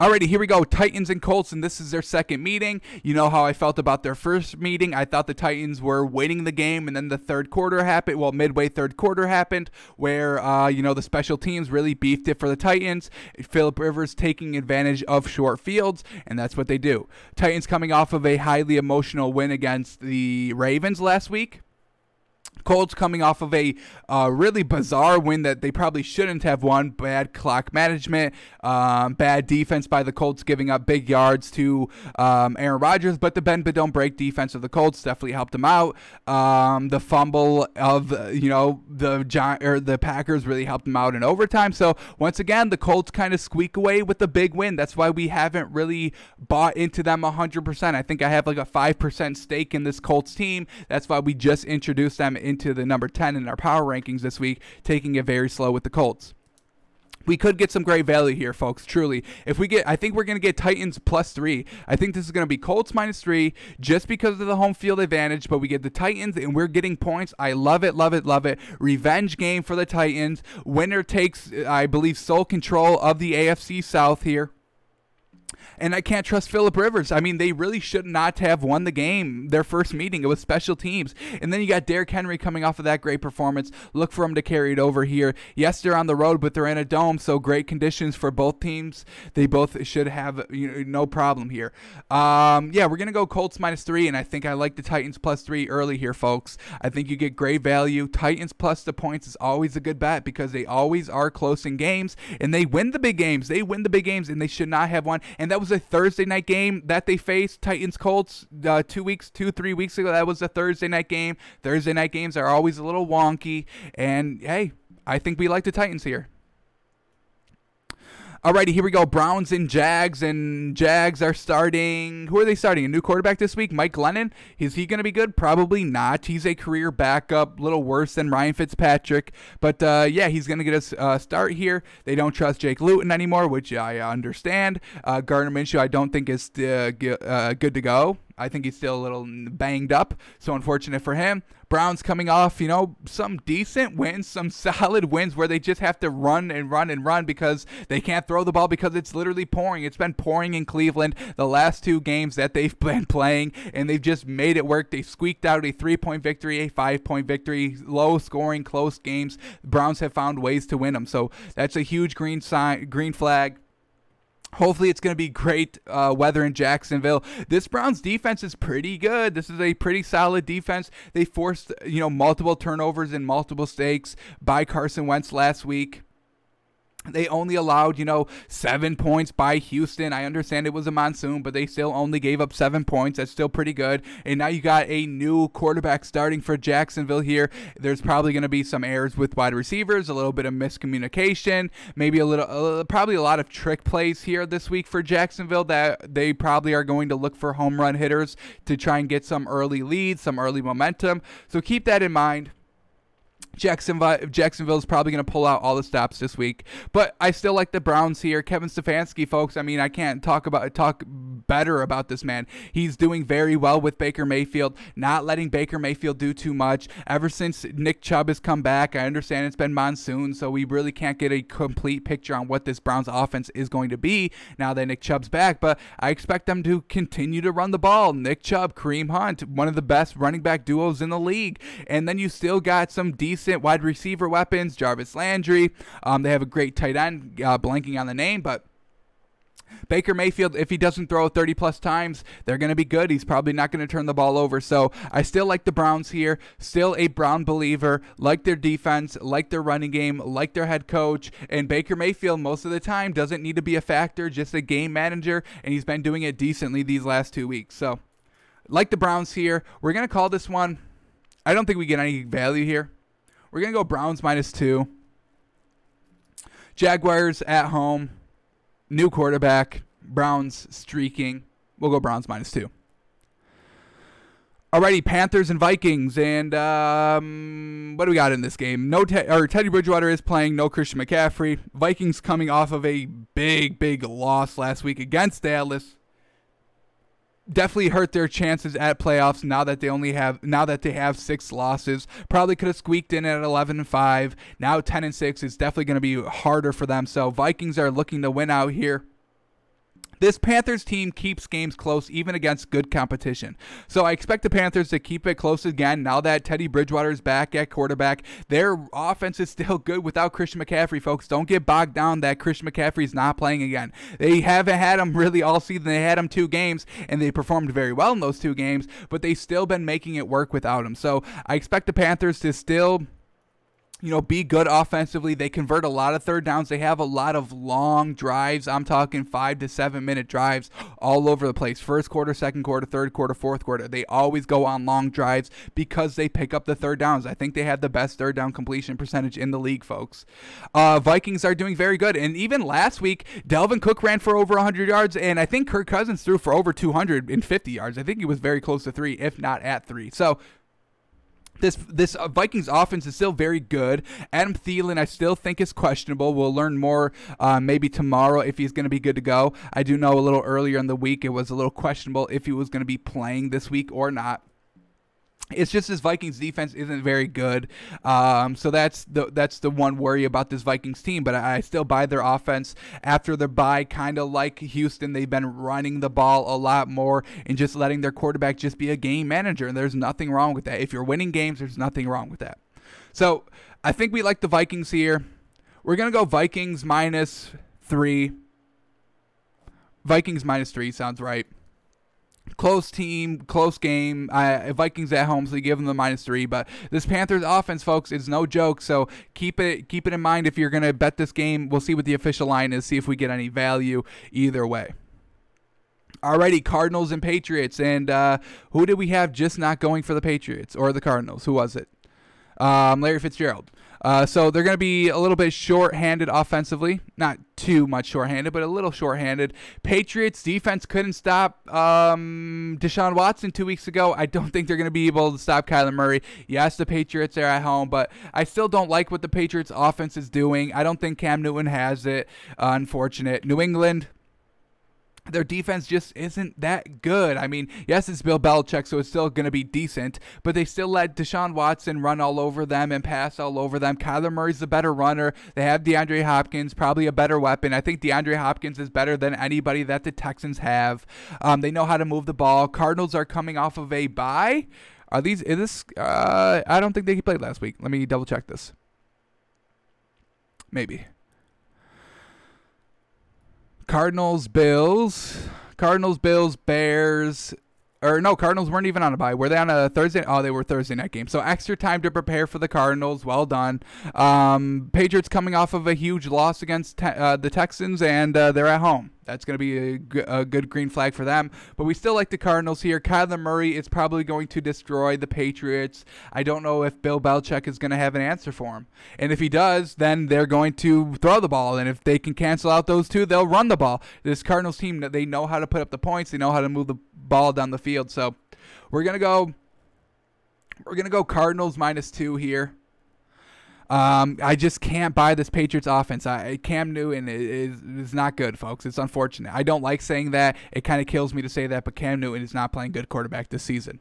Alrighty, here we go. Titans and Colts, and this is their second meeting. You know how I felt about their first meeting. I thought the Titans were winning the game, and then the third quarter happened. Well, midway third quarter happened, where uh, you know the special teams really beefed it for the Titans. Philip Rivers taking advantage of short fields, and that's what they do. Titans coming off of a highly emotional win against the Ravens last week. Colts coming off of a uh, really bizarre win that they probably shouldn't have won. Bad clock management, um, bad defense by the Colts, giving up big yards to um, Aaron Rodgers. But the bend but don't break defense of the Colts definitely helped them out. Um, the fumble of you know the Giant or the Packers really helped them out in overtime. So once again, the Colts kind of squeak away with the big win. That's why we haven't really bought into them 100%. I think I have like a 5% stake in this Colts team. That's why we just introduced them into the number 10 in our power rankings this week, taking it very slow with the Colts we could get some great value here, folks. Truly, if we get, I think we're going to get Titans plus three. I think this is going to be Colts minus three, just because of the home field advantage. But we get the Titans, and we're getting points. I love it, love it, love it. Revenge game for the Titans. Winner takes, I believe, sole control of the AFC South here and I can't trust Philip Rivers. I mean, they really should not have won the game their first meeting. It was special teams, and then you got Derrick Henry coming off of that great performance. Look for him to carry it over here. Yes, they're on the road, but they're in a dome, so great conditions for both teams. They both should have you know, no problem here. Um, yeah, we're gonna go Colts minus three, and I think I like the Titans plus three early here, folks. I think you get great value. Titans plus the points is always a good bet because they always are close in games, and they win the big games. They win the big games, and they should not have won. And that was a Thursday night game that they faced Titans Colts uh, two weeks, two three weeks ago. That was a Thursday night game. Thursday night games are always a little wonky, and hey, I think we like the Titans here. Alrighty, here we go. Browns and Jags, and Jags are starting. Who are they starting? A new quarterback this week, Mike Glennon. Is he going to be good? Probably not. He's a career backup, a little worse than Ryan Fitzpatrick. But uh, yeah, he's going to get a uh, start here. They don't trust Jake Luton anymore, which I understand. Uh, Gardner Minshew, I don't think is uh, uh, good to go. I think he's still a little banged up, so unfortunate for him. Browns coming off, you know, some decent wins, some solid wins where they just have to run and run and run because they can't throw the ball because it's literally pouring. It's been pouring in Cleveland the last two games that they've been playing, and they've just made it work. They squeaked out a three point victory, a five point victory, low scoring, close games. Browns have found ways to win them, so that's a huge green sign, green flag Hopefully, it's going to be great uh, weather in Jacksonville. This Browns defense is pretty good. This is a pretty solid defense. They forced, you know, multiple turnovers and multiple stakes by Carson Wentz last week. They only allowed, you know, seven points by Houston. I understand it was a monsoon, but they still only gave up seven points. That's still pretty good. And now you got a new quarterback starting for Jacksonville here. There's probably going to be some errors with wide receivers, a little bit of miscommunication, maybe a little, uh, probably a lot of trick plays here this week for Jacksonville that they probably are going to look for home run hitters to try and get some early leads, some early momentum. So keep that in mind. Jacksonville Jacksonville's probably going to pull out all the stops this week, but I still like the Browns here. Kevin Stefanski, folks. I mean, I can't talk about talk better about this man. He's doing very well with Baker Mayfield, not letting Baker Mayfield do too much. Ever since Nick Chubb has come back, I understand it's been monsoon, so we really can't get a complete picture on what this Browns offense is going to be now that Nick Chubb's back. But I expect them to continue to run the ball. Nick Chubb, Kareem Hunt, one of the best running back duos in the league, and then you still got some decent decent wide receiver weapons. Jarvis Landry. Um, they have a great tight end, uh, blanking on the name, but. Baker Mayfield, if he doesn't throw 30 plus times, they're going to be good. He's probably not going to turn the ball over. So I still like the Browns here. Still a Brown believer. Like their defense, like their running game, like their head coach. And Baker Mayfield, most of the time, doesn't need to be a factor, just a game manager. And he's been doing it decently these last two weeks. So like the Browns here. We're going to call this one. I don't think we get any value here. We're going to go Browns minus two. Jaguars at home. New quarterback. Browns streaking. We'll go Browns minus two. Alrighty, Panthers and Vikings, and um, what do we got in this game? No, te- or Teddy Bridgewater is playing. No Christian McCaffrey. Vikings coming off of a big, big loss last week against Dallas definitely hurt their chances at playoffs now that they only have now that they have six losses. Probably could have squeaked in at 11 and 5. Now 10 and 6 is definitely going to be harder for them. So Vikings are looking to win out here. This Panthers team keeps games close even against good competition. So I expect the Panthers to keep it close again now that Teddy Bridgewater is back at quarterback. Their offense is still good without Christian McCaffrey, folks. Don't get bogged down that Christian McCaffrey is not playing again. They haven't had him really all season. They had him two games and they performed very well in those two games, but they've still been making it work without him. So I expect the Panthers to still you know, be good offensively. They convert a lot of third downs. They have a lot of long drives. I'm talking five to seven minute drives all over the place. First quarter, second quarter, third quarter, fourth quarter. They always go on long drives because they pick up the third downs. I think they have the best third down completion percentage in the league, folks. Uh, Vikings are doing very good. And even last week, Dalvin Cook ran for over 100 yards, and I think Kirk Cousins threw for over 250 yards. I think he was very close to three, if not at three. So, this this uh, Vikings offense is still very good. Adam Thielen, I still think is questionable. We'll learn more uh, maybe tomorrow if he's going to be good to go. I do know a little earlier in the week it was a little questionable if he was going to be playing this week or not. It's just this Vikings defense isn't very good, um, so that's the that's the one worry about this Vikings team. But I, I still buy their offense after their bye, kind of like Houston. They've been running the ball a lot more and just letting their quarterback just be a game manager. And there's nothing wrong with that. If you're winning games, there's nothing wrong with that. So I think we like the Vikings here. We're gonna go Vikings minus three. Vikings minus three sounds right close team, close game. Uh, Vikings at home, so you give them the minus three. But this Panthers offense, folks, is no joke. So keep it keep it in mind if you're gonna bet this game. We'll see what the official line is. See if we get any value either way. Alrighty, Cardinals and Patriots, and uh, who did we have just not going for the Patriots or the Cardinals? Who was it? Um, Larry Fitzgerald. Uh, so they're going to be a little bit short-handed offensively, not too much short-handed, but a little short-handed. Patriots defense couldn't stop um, Deshaun Watson two weeks ago. I don't think they're going to be able to stop Kyler Murray. Yes, the Patriots are at home, but I still don't like what the Patriots offense is doing. I don't think Cam Newton has it. Uh, unfortunate. New England their defense just isn't that good. I mean, yes, it's Bill Belichick, so it's still going to be decent, but they still let Deshaun Watson run all over them and pass all over them. Kyler Murray's the better runner. They have DeAndre Hopkins, probably a better weapon. I think DeAndre Hopkins is better than anybody that the Texans have. Um, they know how to move the ball. Cardinals are coming off of a bye. Are these? Is this? Uh, I don't think they played last week. Let me double check this. Maybe. Cardinals, Bills, Cardinals, Bills, Bears, or no, Cardinals weren't even on a bye. Were they on a Thursday? Oh, they were Thursday night game. So extra time to prepare for the Cardinals. Well done. Um, Patriots coming off of a huge loss against te- uh, the Texans, and uh, they're at home. That's going to be a, g- a good green flag for them. But we still like the Cardinals here. Kyler Murray is probably going to destroy the Patriots. I don't know if Bill Belichick is going to have an answer for him. And if he does, then they're going to throw the ball. And if they can cancel out those two, they'll run the ball. This Cardinals team, they know how to put up the points. They know how to move the ball down the field. So we're gonna go. We're gonna go Cardinals minus two here. Um, I just can't buy this Patriots offense. I, Cam Newton is, is not good, folks. It's unfortunate. I don't like saying that. It kind of kills me to say that, but Cam Newton is not playing good quarterback this season.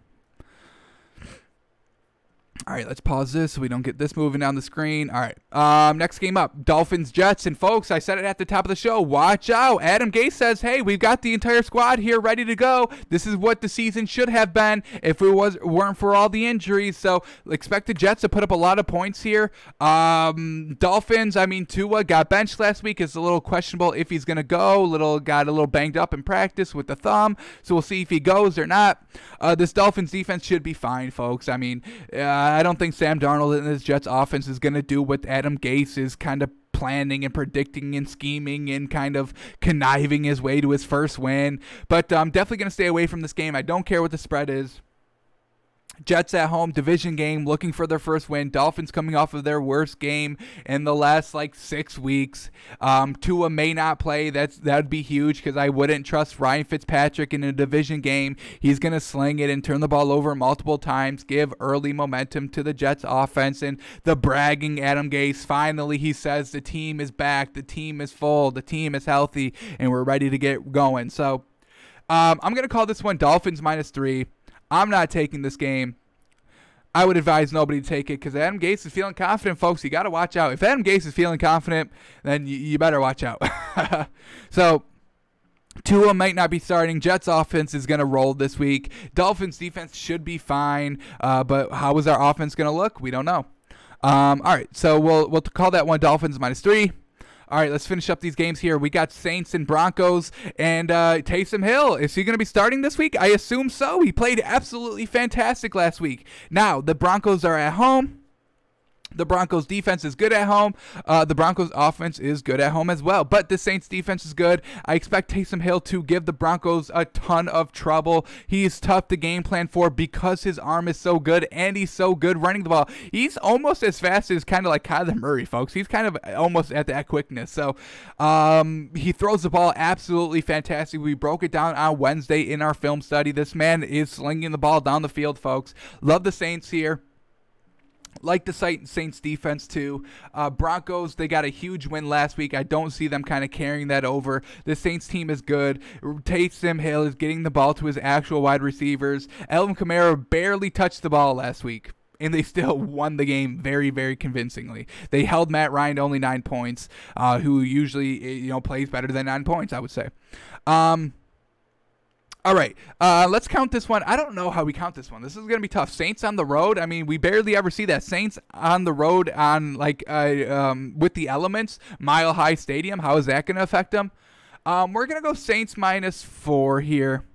All right, let's pause this so we don't get this moving down the screen. All right, um, next game up, Dolphins Jets, and folks, I said it at the top of the show. Watch out! Adam Gase says, "Hey, we've got the entire squad here ready to go. This is what the season should have been if it was weren't for all the injuries." So expect the Jets to put up a lot of points here. Um, Dolphins, I mean, Tua got benched last week. It's a little questionable if he's gonna go. Little got a little banged up in practice with the thumb, so we'll see if he goes or not. Uh, this Dolphins defense should be fine, folks. I mean. Uh, I don't think Sam Darnold and his Jets offense is going to do what Adam Gase is kind of planning and predicting and scheming and kind of conniving his way to his first win. But I'm definitely going to stay away from this game. I don't care what the spread is. Jets at home, division game, looking for their first win. Dolphins coming off of their worst game in the last like six weeks. Um, Tua may not play. That's that'd be huge because I wouldn't trust Ryan Fitzpatrick in a division game. He's gonna sling it and turn the ball over multiple times, give early momentum to the Jets offense and the bragging Adam Gase. Finally, he says the team is back, the team is full, the team is healthy, and we're ready to get going. So. Um, I'm going to call this one Dolphins minus three. I'm not taking this game. I would advise nobody to take it because Adam Gase is feeling confident, folks. You got to watch out. If Adam Gase is feeling confident, then you, you better watch out. so, Tua might not be starting. Jets offense is going to roll this week. Dolphins defense should be fine, uh, but how is our offense going to look? We don't know. Um, all right, so we'll we'll call that one Dolphins minus three. All right, let's finish up these games here. We got Saints and Broncos, and uh, Taysom Hill. Is he going to be starting this week? I assume so. He played absolutely fantastic last week. Now, the Broncos are at home. The Broncos defense is good at home. Uh, the Broncos offense is good at home as well. But the Saints defense is good. I expect Taysom Hill to give the Broncos a ton of trouble. He's tough to game plan for because his arm is so good and he's so good running the ball. He's almost as fast as kind of like Kyler Murray, folks. He's kind of almost at that quickness. So um, he throws the ball absolutely fantastic. We broke it down on Wednesday in our film study. This man is slinging the ball down the field, folks. Love the Saints here. Like the Saints defense too. Uh, Broncos, they got a huge win last week. I don't see them kind of carrying that over. The Saints team is good. Taysom Hill is getting the ball to his actual wide receivers. Alvin Kamara barely touched the ball last week and they still won the game very, very convincingly. They held Matt Ryan to only nine points, uh, who usually eh, you know plays better than nine points. I would say. Um, all right, uh, let's count this one. I don't know how we count this one. This is gonna be tough. Saints on the road. I mean, we barely ever see that. Saints on the road on like uh, um, with the elements, Mile High Stadium. How is that gonna affect them? Um, we're gonna go Saints minus four here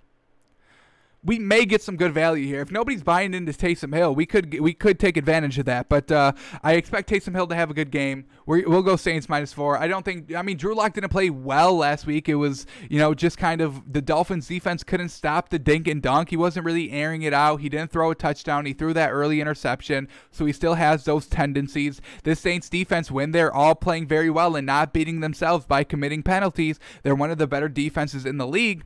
we may get some good value here. If nobody's buying into Taysom Hill, we could we could take advantage of that. But uh, I expect Taysom Hill to have a good game. we will go Saints minus four. I don't think. I mean, Drew Lock didn't play well last week. It was you know just kind of the Dolphins defense couldn't stop the dink and dunk. He wasn't really airing it out. He didn't throw a touchdown. He threw that early interception, so he still has those tendencies. This Saints defense, when they're all playing very well and not beating themselves by committing penalties, they're one of the better defenses in the league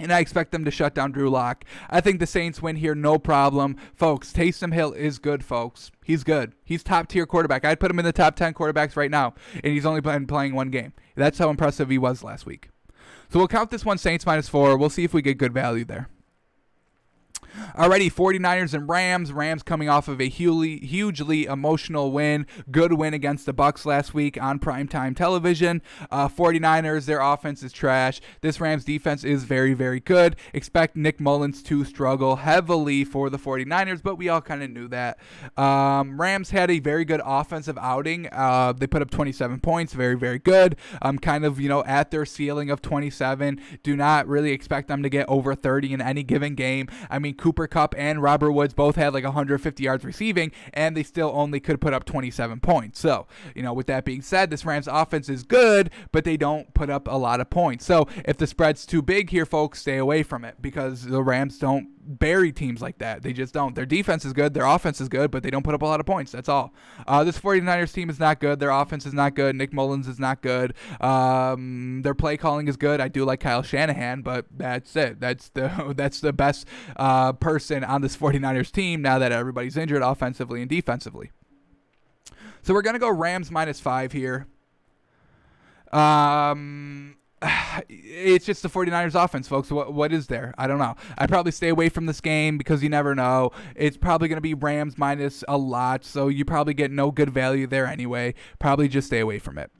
and I expect them to shut down Drew Lock. I think the Saints win here, no problem. Folks, Taysom Hill is good, folks. He's good. He's top tier quarterback. I'd put him in the top 10 quarterbacks right now, and he's only been playing one game. That's how impressive he was last week. So we'll count this one Saints minus four. We'll see if we get good value there. Alrighty, 49ers and Rams. Rams coming off of a hugely, emotional win. Good win against the Bucks last week on primetime television. Uh, 49ers, their offense is trash. This Rams defense is very, very good. Expect Nick Mullens to struggle heavily for the 49ers, but we all kind of knew that. Um, Rams had a very good offensive outing. Uh, they put up 27 points, very, very good. Um, kind of, you know, at their ceiling of 27. Do not really expect them to get over 30 in any given game. I mean, Cooper Kupp and Robert Woods both had like 150 yards receiving, and they still only could put up 27 points. So, you know, with that being said, this Rams offense is good, but they don't put up a lot of points. So, if the spread's too big here, folks, stay away from it because the Rams don't bury teams like that. They just don't. Their defense is good, their offense is good, but they don't put up a lot of points. That's all. Uh, this 49ers team is not good. Their offense is not good. Nick Mullens is not good. Um, their play calling is good. I do like Kyle Shanahan, but that's it. That's the that's the best uh, person on this 49ers team now that everybody's injured offensively and defensively. So we're to go Rams minus five here. Um, it's just the 49ers offense, folks. What what is there? I don't know. I'd probably stay away from this game because you never know. It's probably going to be Rams minus a lot, so you probably get no good value there anyway. Probably just stay away from it.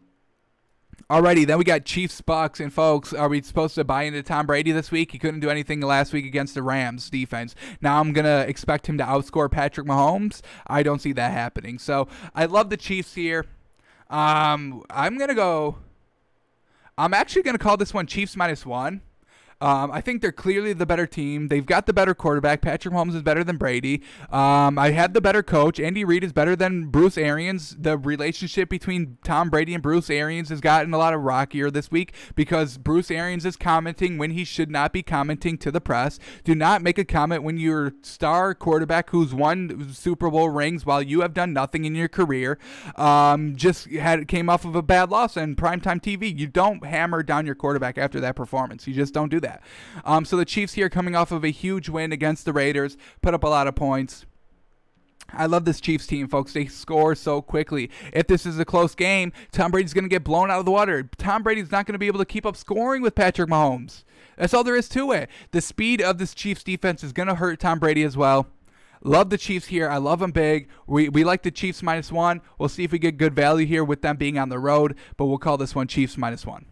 Alrighty, then we got Chiefs Bucks and folks. Are we supposed to buy into Tom Brady this week? He couldn't do anything last week against the Rams defense. Now I'm gonna expect him to outscore Patrick Mahomes. I don't see that happening. So I love the Chiefs here. Um, I'm gonna go. I'm actually gonna call this one Chiefs minus one. Um, I think they're clearly the better team. They've got the better quarterback. Patrick Mahomes is better than Brady. Um, I had the better coach. Andy Reid is better than Bruce Arians. The relationship between Tom Brady and Bruce Arians has gotten a lot of rockier this week because Bruce Arians is commenting when he should not be commenting to the press. Do not make a comment when your star quarterback who's won Super Bowl rings while you have done nothing in your career um, just had came off of a bad loss on primetime TV. You don't hammer down your quarterback after that performance. You just don't do that that. Um, so the Chiefs here coming off of a huge win against the Raiders, put up a lot of points. I love this Chiefs team, folks. They score so quickly. If this is a close game, Tom Brady's going to get blown out of the water. Tom Brady's not going to be able to keep up scoring with Patrick Mahomes. That's all there is to it. The speed of this Chiefs defense is going to hurt Tom Brady as well. Love the Chiefs here. I love them big. We, we like the Chiefs minus one. We'll see if we get good value here with them being on the road, but we'll call this one Chiefs minus one.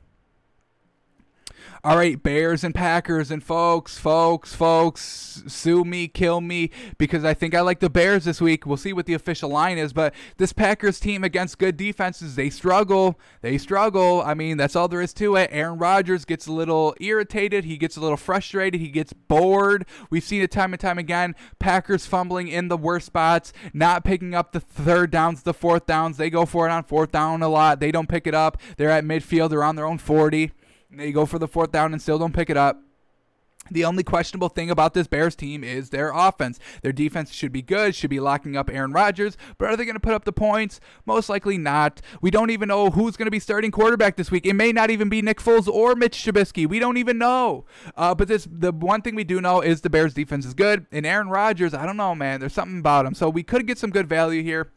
All right, Bears and Packers and folks, folks, folks, sue me, kill me because I think I like the Bears this week. We'll see what the official line is, but this Packers team against good defenses, they struggle. They struggle. I mean, that's all there is to it. Aaron Rodgers gets a little irritated, he gets a little frustrated, he gets bored. We've seen it time and time again. Packers fumbling in the worst spots, not picking up the third downs, the fourth downs. They go for it on fourth down a lot. They don't pick it up. They're at midfield, they're on their own 40. They go for the fourth down and still don't pick it up. The only questionable thing about this Bears team is their offense. Their defense should be good, should be locking up Aaron Rodgers, but are they going to put up the points? Most likely not. We don't even know who's going to be starting quarterback this week. It may not even be Nick Foles or Mitch Trubisky. We don't even know. Uh, but this, the one thing we do know is the Bears defense is good, and Aaron Rodgers, I don't know, man. There's something about him. So we could get some good value here.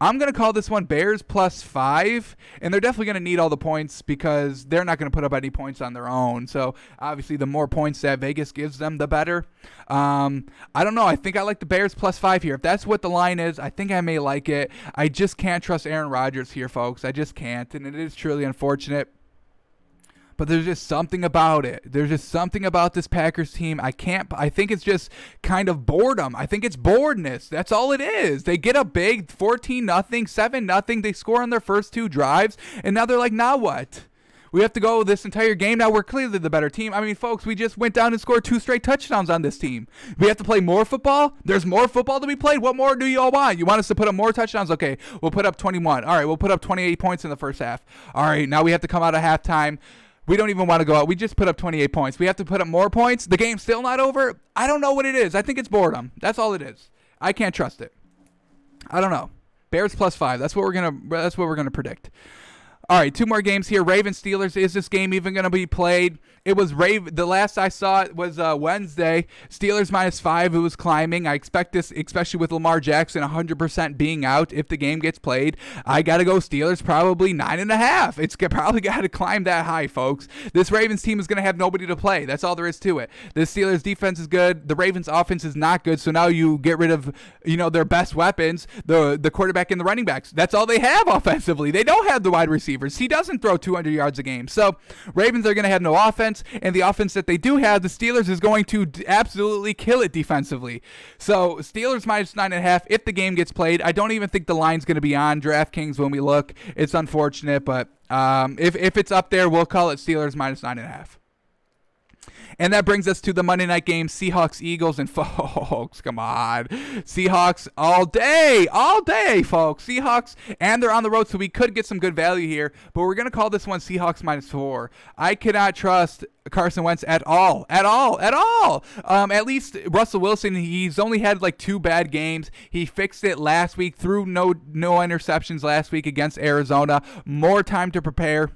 I'm going to call this one Bears plus five, and they're definitely going to need all the points because they're not going to put up any points on their own. So obviously, the more points that Vegas gives them, the better. Um, I don't know. I think I like the Bears plus five here. If that's what the line is, I think I may like it. I just can't trust Aaron Rodgers here, folks. I just can't, and it is truly unfortunate but there's just something about it. There's just something about this Packers team. I can't. I think it's just kind of boredom. I think it's boredness. That's all it is. They get a big 14 nothing, 7 nothing. They score on their first two drives, and now they're like, now what? We have to go this entire game. Now we're clearly the better team. I mean, folks, we just went down and scored two straight touchdowns on this team. We have to play more football. There's more football to be played. What more do you all want? You want us to put up more touchdowns? Okay, we'll put up 21. All right, we'll put up 28 points in the first half. All right, now we have to come out of halftime. We don't even want to go out. We just put up 28 points. We have to put up more points. The game's still not over. I don't know what it is. I think it's boredom. That's all it is. I can't trust it. I don't know. Bears plus five. That's what we're gonna. That's what we're gonna predict. All right, two more games here. Ravens Steelers. Is this game even going to be played? It was Raven. The last I saw it was uh, Wednesday. Steelers minus five. It was climbing. I expect this, especially with Lamar Jackson 100% being out if the game gets played. I got to go Steelers probably nine and a half. It's probably got to climb that high, folks. This Ravens team is going to have nobody to play. That's all there is to it. The Steelers defense is good. The Ravens offense is not good. So now you get rid of you know their best weapons, the the quarterback and the running backs. That's all they have offensively. They don't have the wide receivers. He doesn't throw 200 yards a game. So Ravens are going to have no offense and the offense that they do have, the Steelers is going to absolutely kill it defensively. So Steelers minus nine and a half if the game gets played. I don't even think the line's going to be on DraftKings when we look. It's unfortunate, but um, if if it's up there, we'll call it Steelers minus nine and a half. And that brings us to the Monday night game Seahawks, Eagles, and folks, come on. Seahawks all day, all day, folks. Seahawks, and they're on the road, so we could get some good value here, but we're going to call this one Seahawks minus four. I cannot trust Carson Wentz at all, at all, at all. Um, at least Russell Wilson, he's only had like two bad games. He fixed it last week, threw no no interceptions last week against Arizona. More time to prepare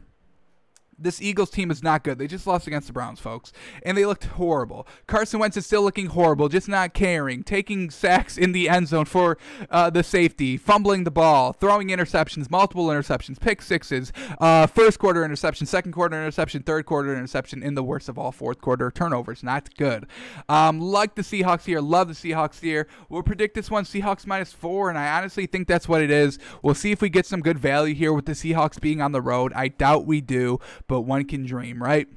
this Eagles team is not good. They just lost against the Browns, folks, and they looked horrible. Carson Wentz is still looking horrible, just not caring, taking sacks in the end zone for uh, the safety, fumbling the ball, throwing interceptions, multiple interceptions, pick sixes, uh, first quarter interception, second quarter interception, third quarter interception, in the worst of all, fourth quarter turnovers. Not good. Um, like the Seahawks here, love the Seahawks here. We'll predict this one Seahawks minus four, and I honestly think that's what it is. We'll see if we get some good value here with the Seahawks being on the road. I doubt we do, but one can dream, right?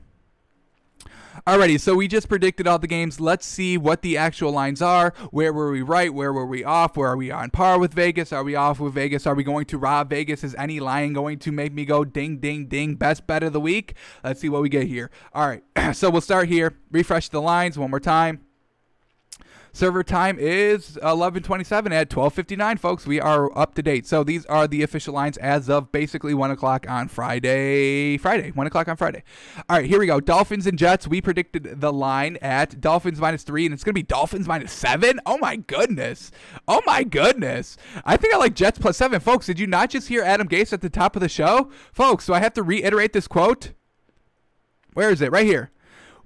Alrighty, so we just predicted all the games. Let's see what the actual lines are. Where were we right? Where were we off? Where are we on par with Vegas? Are we off with Vegas? Are we going to rob Vegas? Is any line going to make me go ding, ding, ding? Best bet of the week? Let's see what we get here. All right, so we'll start here. Refresh the lines one more time. Server time is 11:27 at 12:59, folks. We are up to date. So these are the official lines as of basically one o'clock on Friday. Friday, one o'clock on Friday. All right, here we go. Dolphins and Jets. We predicted the line at Dolphins minus three, and it's gonna be Dolphins minus seven. Oh my goodness. Oh my goodness. I think I like Jets plus seven, folks. Did you not just hear Adam Gase at the top of the show, folks? So I have to reiterate this quote. Where is it? Right here.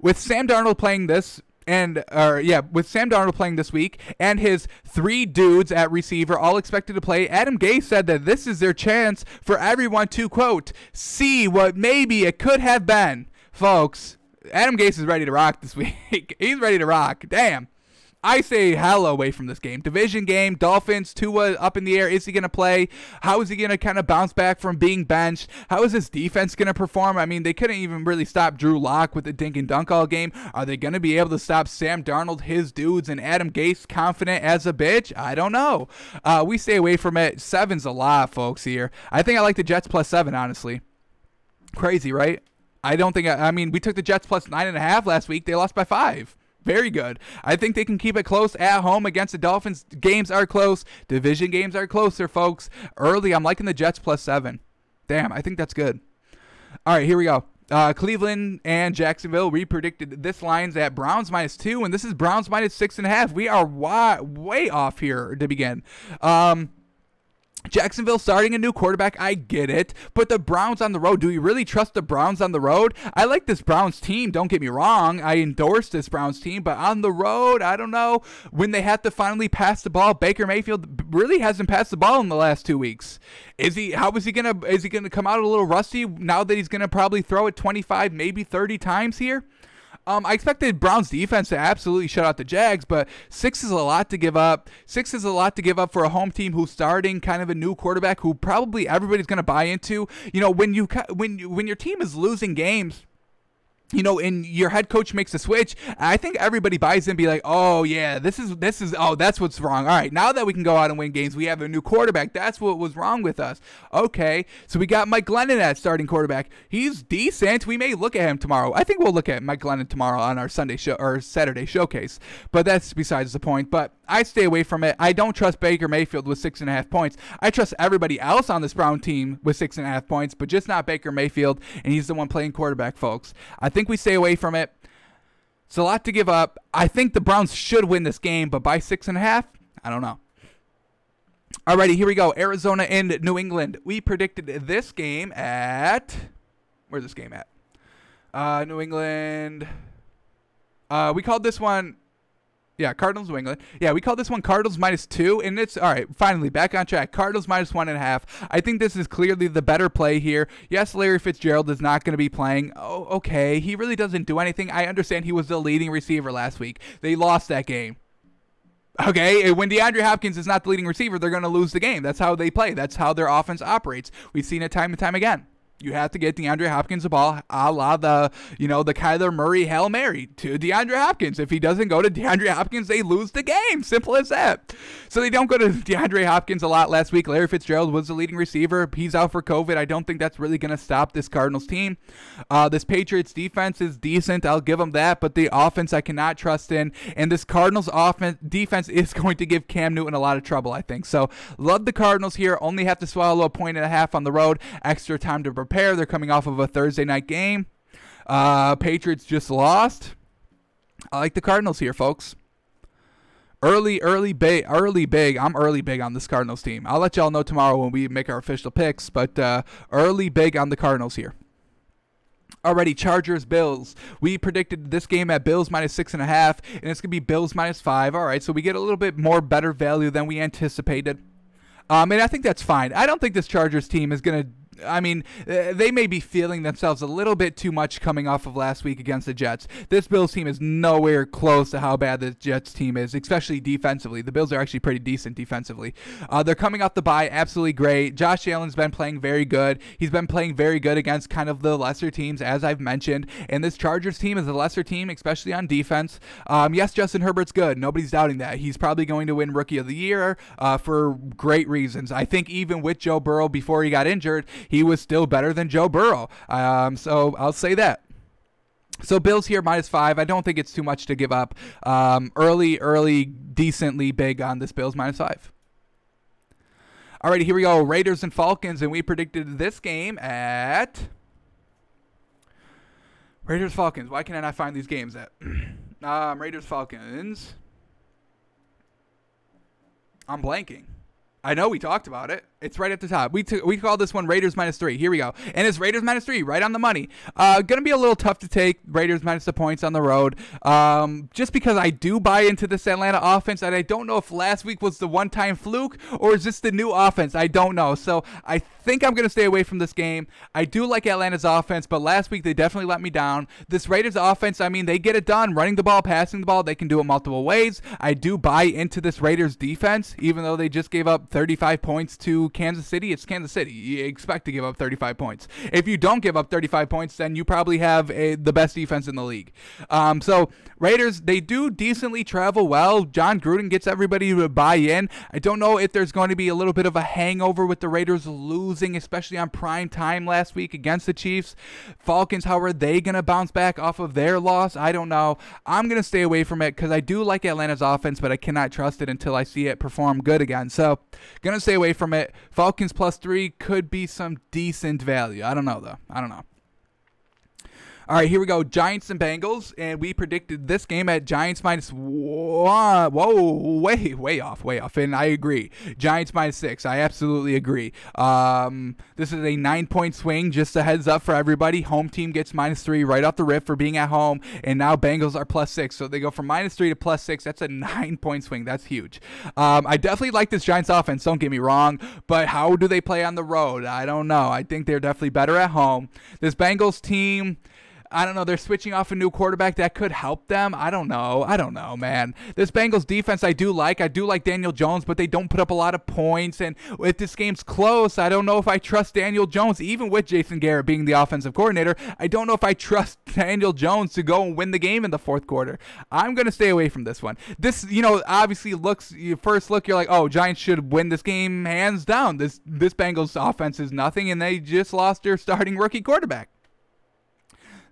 With Sam Darnold playing this and or yeah, with Sam Darnold playing this week and his three dudes at receiver all expected to play, Adam Gase said that this is their chance for everyone to quote see what maybe it could have been. Folks, Adam Gase is ready to rock this week. He's ready to rock. Damn. I say hell away from this game. Division game, Dolphins, Tua up in the air. Is he going to play? How is he going to kind of bounce back from being benched? How is this defense going to perform? I mean, they couldn't even really stop Drew Lock with the dink and dunk all game. Are they going to be able to stop Sam Darnold, his dudes, and Adam Gase confident as a bitch? I don't know. Uh, we stay away from it. Seven's a lot, folks, here. I think I like the Jets plus seven, honestly. Crazy, right? I don't think, I, I mean, we took the Jets plus nine and a half last week. They lost by five. Very good. I think they can keep it close at home against the Dolphins. Games are close. Division games are closer, folks. Early, I'm liking the Jets plus seven. Damn, I think that's good. All right, here we go. Uh, Cleveland and Jacksonville. We predicted this line's at Browns minus two, and this is Browns minus six and a half. We are way, way off here to begin. Um, Jacksonville starting a new quarterback, I get it. But the Browns on the road, do you really trust the Browns on the road? I like this Browns team, don't get me wrong. I endorse this Browns team, but on the road, I don't know. When they have to finally pass the ball, Baker Mayfield really hasn't passed the ball in the last two weeks. Is he how is he gonna is he gonna come out a little rusty now that he's gonna probably throw it 25, maybe 30 times here? Um, I expected Browns defense to absolutely shut out the Jags, but six is a lot to give up. Six is a lot to give up for a home team who's starting kind of a new quarterback who probably everybody's going to buy into. You know, when you when when your team is losing games you know, and your head coach makes a switch, I think everybody buys in be like, oh yeah, this is this is oh that's what's wrong. All right, now that we can go out and win games, we have a new quarterback. That's what was wrong with us. Okay, so we got Mike Glennon at starting quarterback. He's decent. We may look at him tomorrow. I think we'll look at Mike Glennon tomorrow on our Sunday show or Saturday showcase. But that's besides the point. But I stay away from it. I don't trust Baker Mayfield with six and a half points. I trust everybody else on this Brown team with six and a half points, but just not Baker Mayfield, and he's the one playing quarterback, folks. I think we stay away from it. It's a lot to give up. I think the Browns should win this game, but by six and a half, I don't know. Alrighty, here we go. Arizona and New England. We predicted this game at where's this game at? Uh, New England. Uh, we called this one yeah, Cardinals, New England. Yeah, we call this one Cardinals minus two, and it's all right. Finally, back on track. Cardinals minus one and a half. I think this is clearly the better play here. Yes, Larry Fitzgerald is not going to be playing. Oh, okay. He really doesn't do anything. I understand he was the leading receiver last week. They lost that game. Okay, when DeAndre Hopkins is not the leading receiver, they're going to lose the game. That's how they play. That's how their offense operates. We've seen it time and time again. You have to get DeAndre Hopkins the ball, a la the you know the Kyler Murray hail mary to DeAndre Hopkins. If he doesn't go to DeAndre Hopkins, they lose the game. Simple as that. So they don't go to DeAndre Hopkins a lot last week. Larry Fitzgerald was the leading receiver. He's out for COVID. I don't think that's really going to stop this Cardinals team. Uh, this Patriots defense is decent. I'll give them that, but the offense I cannot trust in, and this Cardinals offense defense is going to give Cam Newton a lot of trouble. I think so. Love the Cardinals here. Only have to swallow a point and a half on the road. Extra time to prepare. They're coming off of a Thursday night game. Uh, Patriots just lost. I like the Cardinals here, folks. Early, early, big, early, big. I'm early big on this Cardinals team. I'll let y'all know tomorrow when we make our official picks, but uh, early big on the Cardinals here. Already, Chargers, Bills. We predicted this game at Bills minus six and a half, and it's gonna be Bills minus five. All right, so we get a little bit more better value than we anticipated. Um, and I think that's fine. I don't think this Chargers team is gonna I mean, uh, they may be feeling themselves a little bit too much coming off of last week against the Jets. This Bills team is nowhere close to how bad the Jets team is, especially defensively. The Bills are actually pretty decent defensively. Uh, they're coming off the bye, absolutely great. Josh Allen's been playing very good. He's been playing very good against kind of the lesser teams, as I've mentioned. And this Chargers team is a lesser team, especially on defense. Um, yes, Justin Herbert's good. Nobody's doubting that. He's probably going to win Rookie of the Year uh, for great reasons. I think even with Joe Burrow before he got injured, was still better than Joe Burrow. Um, so I'll say that. So Bills here minus five. I don't think it's too much to give up. Um, early, early, decently big on this Bills minus five. Alrighty, here we go. Raiders and Falcons, and we predicted this game at Raiders Falcons. Why can I not find these games at um, Raiders Falcons? I'm blanking. I know we talked about it. It's right at the top. We we call this one Raiders minus three. Here we go, and it's Raiders minus three, right on the money. Uh, gonna be a little tough to take Raiders minus the points on the road, um, just because I do buy into this Atlanta offense, and I don't know if last week was the one-time fluke or is this the new offense. I don't know. So I think I'm gonna stay away from this game. I do like Atlanta's offense, but last week they definitely let me down. This Raiders offense, I mean, they get it done, running the ball, passing the ball. They can do it multiple ways. I do buy into this Raiders defense, even though they just gave up 35 points to Kansas City, it's Kansas City. You expect to give up 35 points. If you don't give up 35 points, then you probably have a, the best defense in the league. Um, so Raiders, they do decently travel well. Jon Gruden gets everybody to buy in. I don't know if there's going to be a little bit of a hangover with the Raiders losing, especially on prime time last week against the Chiefs. Falcons, how are they going to bounce back off of their loss? I don't know. I'm going to stay away from it because I do like Atlanta's offense, but I cannot trust it until I see it perform good again. So, going to stay away from it. Falcons plus three could be some decent value. I don't know, though. I don't know. All right, here we go. Giants and Bengals, and we predicted this game at Giants minus one. Whoa, way, way off, way off. And I agree. Giants minus six. I absolutely agree. Um, this is a nine-point swing. Just a heads up for everybody. Home team gets minus three right off the rip for being at home, and now Bengals are plus six. So they go from minus three to plus six. That's a nine-point swing. That's huge. Um, I definitely like this Giants offense. Don't get me wrong, but how do they play on the road? I don't know. I think they're definitely better at home. This Bengals team. I don't know. They're switching off a new quarterback that could help them. I don't know. I don't know, man. This Bengals defense I do like. I do like Daniel Jones, but they don't put up a lot of points. And if this game's close, I don't know if I trust Daniel Jones, even with Jason Garrett being the offensive coordinator. I don't know if I trust Daniel Jones to go and win the game in the fourth quarter. I'm going to stay away from this one. This, you know, obviously looks, first look, you're like, oh, Giants should win this game hands down. This, this Bengals offense is nothing, and they just lost their starting rookie quarterback.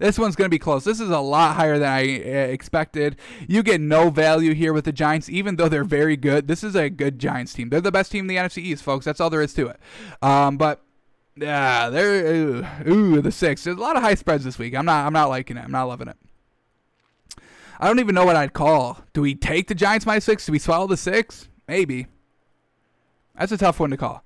This one's going to be close. This is a lot higher than I uh, expected. You get no value here with the Giants, even though they're very good. This is a good Giants team. They're the best team in the NFC East, folks. That's all there is to it. Um, but yeah, they're ooh, ooh, the six. There's a lot of high spreads this week. I'm not. I'm not liking it. I'm not loving it. I don't even know what I'd call. Do we take the Giants minus six? Do we swallow the six? Maybe. That's a tough one to call.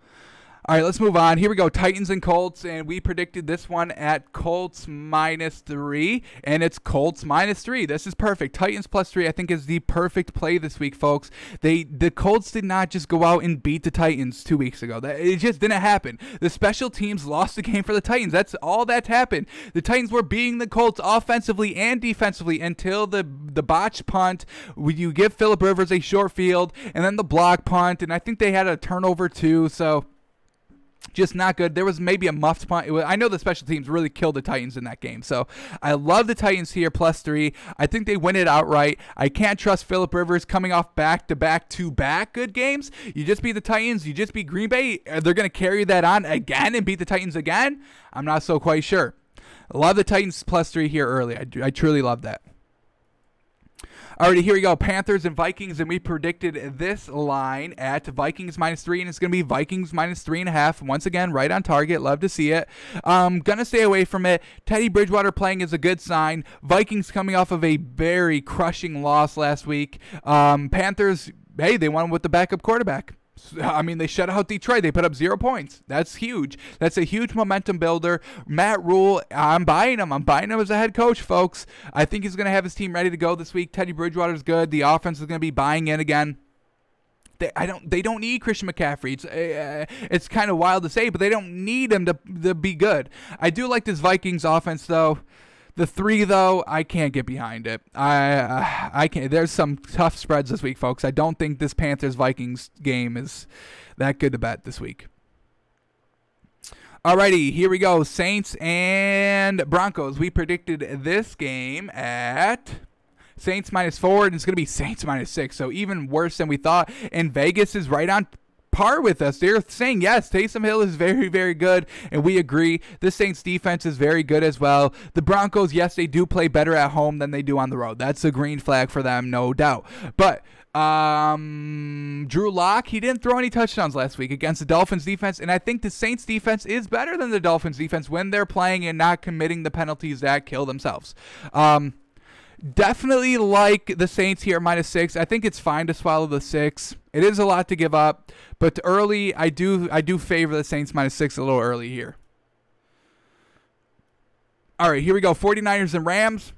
All right, let's move on. Here we go. Titans and Colts, and we predicted this one at Colts minus three, and it's Colts minus three. This is perfect. Titans plus three, I think, is the perfect play this week, folks. They the Colts did not just go out and beat the Titans two weeks ago. That it just didn't happen. The special teams lost the game for the Titans. That's all that happened. The Titans were beating the Colts offensively and defensively until the the botch punt. You give Philip Rivers a short field, and then the block punt, and I think they had a turnover too. So just not good. There was maybe a muffed punt. Was, I know the special teams really killed the Titans in that game. So I love the Titans here plus three. I think they win it outright. I can't trust Philip Rivers coming off back to back to back good games. You just beat the Titans. You just beat Green Bay. They're going to carry that on again and beat the Titans again. I'm not so quite sure. love the Titans plus three here early. I, I truly love that. Alrighty, here we go. Panthers and Vikings, and we predicted this line at Vikings minus three, and it's going to be Vikings minus three and a half. Once again, right on target. Love to see it. Um, gonna stay away from it. Teddy Bridgewater playing is a good sign. Vikings coming off of a very crushing loss last week. Um, Panthers, hey, they won with the backup quarterback. I mean, they shut out Detroit. They put up zero points. That's huge. That's a huge momentum builder. Matt Rhule, I'm buying him. I'm buying him as a head coach, folks. I think he's going to have his team ready to go this week. Teddy Bridgewater's good. The offense is going to be buying in again. They, I don't. They don't need Christian McCaffrey. It's uh, it's kind of wild to say, but they don't need him to to be good. I do like this Vikings offense though. The three though, I can't get behind it. I uh, I can't. There's some tough spreads this week, folks. I don't think this Panthers Vikings game is that good to bet this week. Alrighty, here we go. Saints and Broncos. We predicted this game at Saints minus four, and it's going to be Saints minus six. So even worse than we thought. And Vegas is right on par with us. They're saying yes, Taysom Hill is very, very good, and we agree. The Saints defense is very good as well. The Broncos, yes, they do play better at home than they do on the road. That's a green flag for them, no doubt. But um, Drew Lock, he didn't throw any touchdowns last week against the Dolphins defense, and I think the Saints defense is better than the Dolphins defense when they're playing and not committing the penalties that kill themselves. Um, definitely like the Saints here minus six. I think it's fine to swallow the six. It is a lot to give up, but early I do I do favor the Saints minus six a little early here. All right, here we go. 49ers and Rams.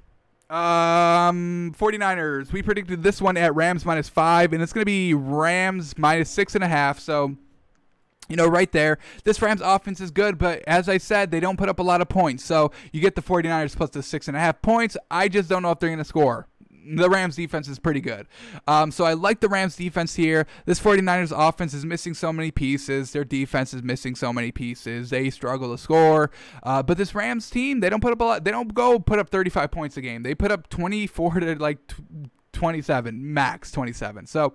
Um, 49ers. We predicted this one at Rams minus five, and it's going to be Rams minus six and a half. So you know, right there. This Rams offense is good, but as I said, they don't put up a lot of points. So you get the 49ers plus the six and a half points. I just don't know if they're going to score. The Rams defense is pretty good. Um, so I like the Rams defense here. This 49ers offense is missing so many pieces. Their defense is missing so many pieces. They struggle to score. Uh, but this Rams team, they don't put up a lot. They don't go put up 35 points a game. They put up 24 to like 27, max 27. So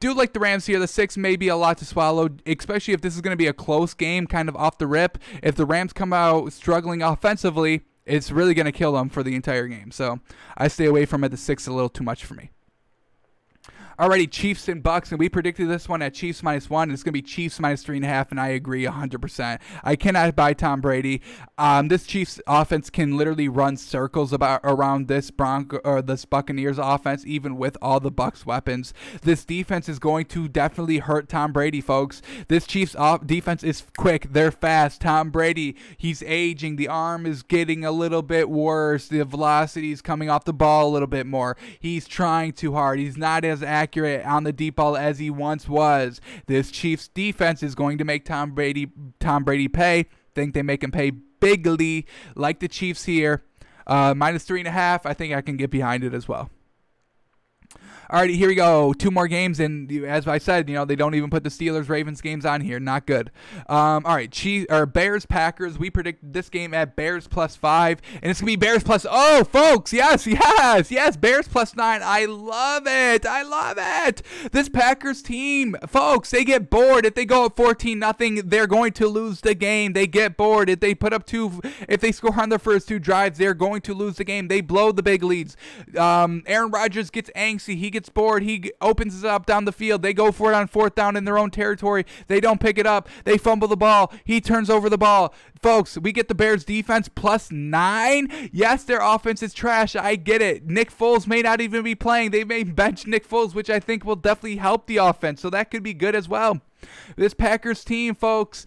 do like the Rams here. The six may be a lot to swallow, especially if this is going to be a close game, kind of off the rip. If the Rams come out struggling offensively, it's really going to kill them for the entire game. So I stay away from it. The six a little too much for me. Alrighty, Chiefs and Bucks, and we predicted this one at Chiefs minus one. It's going to be Chiefs minus three and a half, and I agree 100%. I cannot buy Tom Brady. Um, this Chiefs offense can literally run circles about around this Bronco or this Buccaneers offense, even with all the Bucks weapons. This defense is going to definitely hurt Tom Brady, folks. This Chiefs off defense is quick. They're fast. Tom Brady, he's aging. The arm is getting a little bit worse. The velocity is coming off the ball a little bit more. He's trying too hard. He's not as accurate accurate on the deep ball as he once was. This Chiefs defense is going to make Tom Brady Tom Brady pay. Think they make him pay bigly, like the Chiefs here. Uh, minus three and a half. I think I can get behind it as well. All right, here we go. Two more games, and as I said, you know they don't even put the Steelers Ravens games on here. Not good. Um, all right, Chiefs or Bears Packers. We predict this game at Bears plus five, and it's gonna be Bears plus. Oh, folks, yes, yes, yes, Bears plus nine. I love it. I love it. This Packers team, folks, they get bored if they go up fourteen nothing. They're going to lose the game. They get bored if they put up two. If they score on their first two drives, they're going to lose the game. They blow the big leads. Um, Aaron Rodgers gets angsty. He gets bored. He opens it up down the field. They go for it on fourth down in their own territory. They don't pick it up. They fumble the ball. He turns over the ball. Folks, we get the Bears defense plus nine. Yes, their offense is trash. I get it. Nick Foles may not even be playing. They may bench Nick Foles, which I think will definitely help the offense. So that could be good as well. This Packers team, folks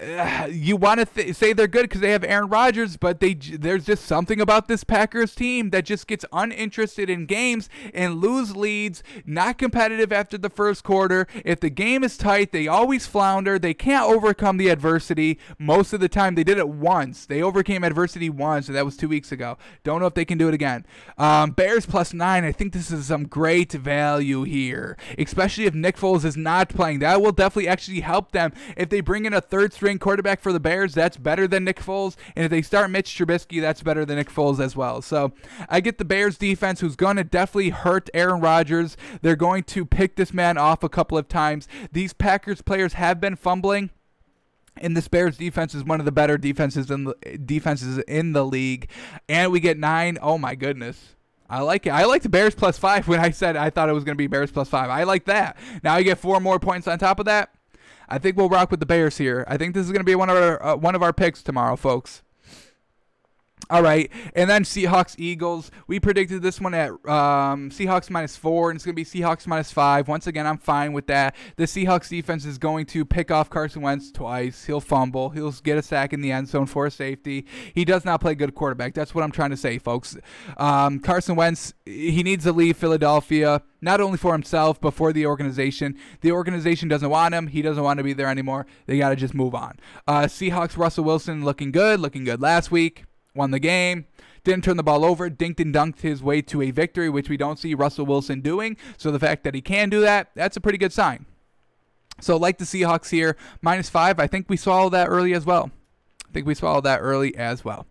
you want to th- say they're good because they have Aaron Rodgers, but they there's just something about this Packers team that just gets uninterested in games and lose leads, not competitive after the first quarter. If the game is tight, they always flounder. They can't overcome the adversity most of the time. They did it once. They overcame adversity once, and that was two weeks ago. Don't know if they can do it again. Um, Bears plus nine. I think this is some great value here, especially if Nick Foles is not playing. That will definitely actually help them if they bring in a third string string quarterback for the Bears, that's better than Nick Foles. And if they start Mitch Trubisky, that's better than Nick Foles as well. So I get the Bears defense who's going to definitely hurt Aaron Rodgers. They're going to pick this man off a couple of times. These Packers players have been fumbling. And this Bears defense is one of the better defenses in the defenses in the league. And we get nine. Oh my goodness. I like it. I like the Bears plus five when I said I thought it was going to be Bears plus five. I like that. Now you get four more points on top of that. I think we'll rock with the Bears here. I think this is going to be one of our uh, one of our picks tomorrow, folks. All right, and then Seahawks Eagles. We predicted this one at um, Seahawks minus four, and it's going to be Seahawks minus five. Once again, I'm fine with that. The Seahawks defense is going to pick off Carson Wentz twice. He'll fumble. He'll get a sack in the end zone for a safety. He does not play good quarterback. That's what I'm trying to say, folks. Um, Carson Wentz, he needs to leave Philadelphia not only for himself but for the organization. The organization doesn't want him. He doesn't want to be there anymore. They got to just move on. Uh, Seahawks Russell Wilson looking good, looking good last week won the game, didn't turn the ball over, dinked and dunked his way to a victory, which we don't see Russell Wilson doing. So the fact that he can do that, that's a pretty good sign. So like the Seahawks here, minus five. I think we swallowed that early as well. I think we swallowed that early as well.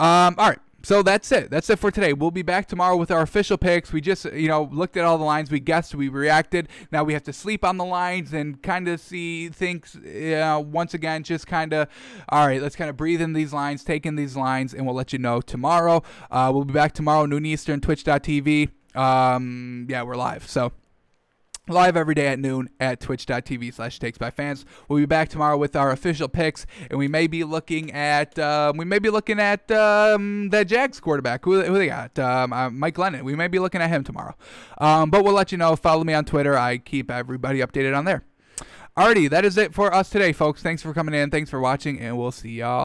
Um, all right so that's it. That's it for today. We'll be back tomorrow with our official picks. We just, you know, looked at all the lines. We guessed, we reacted. Now we have to sleep on the lines and kind of see things, know, once again, just kind of, all right, let's kind of breathe in these lines, take in these lines, and we'll let you know tomorrow. Uh, we'll be back tomorrow, noon Eastern, twitch.tv. Um, yeah, we're live. So live every day at noon at twitch.tv slash takes by fans we'll be back tomorrow with our official picks and we may be looking at uh, we may be looking at um, the jags quarterback. Who, who they got? Um, uh, mike glennon we may be looking at him tomorrow. Um, but we'll let you know. Follow me on twitter. I keep everybody updated on there. Alrighty that is it for us today folks. Thanks for coming in. Thanks for watching and we'll see y'all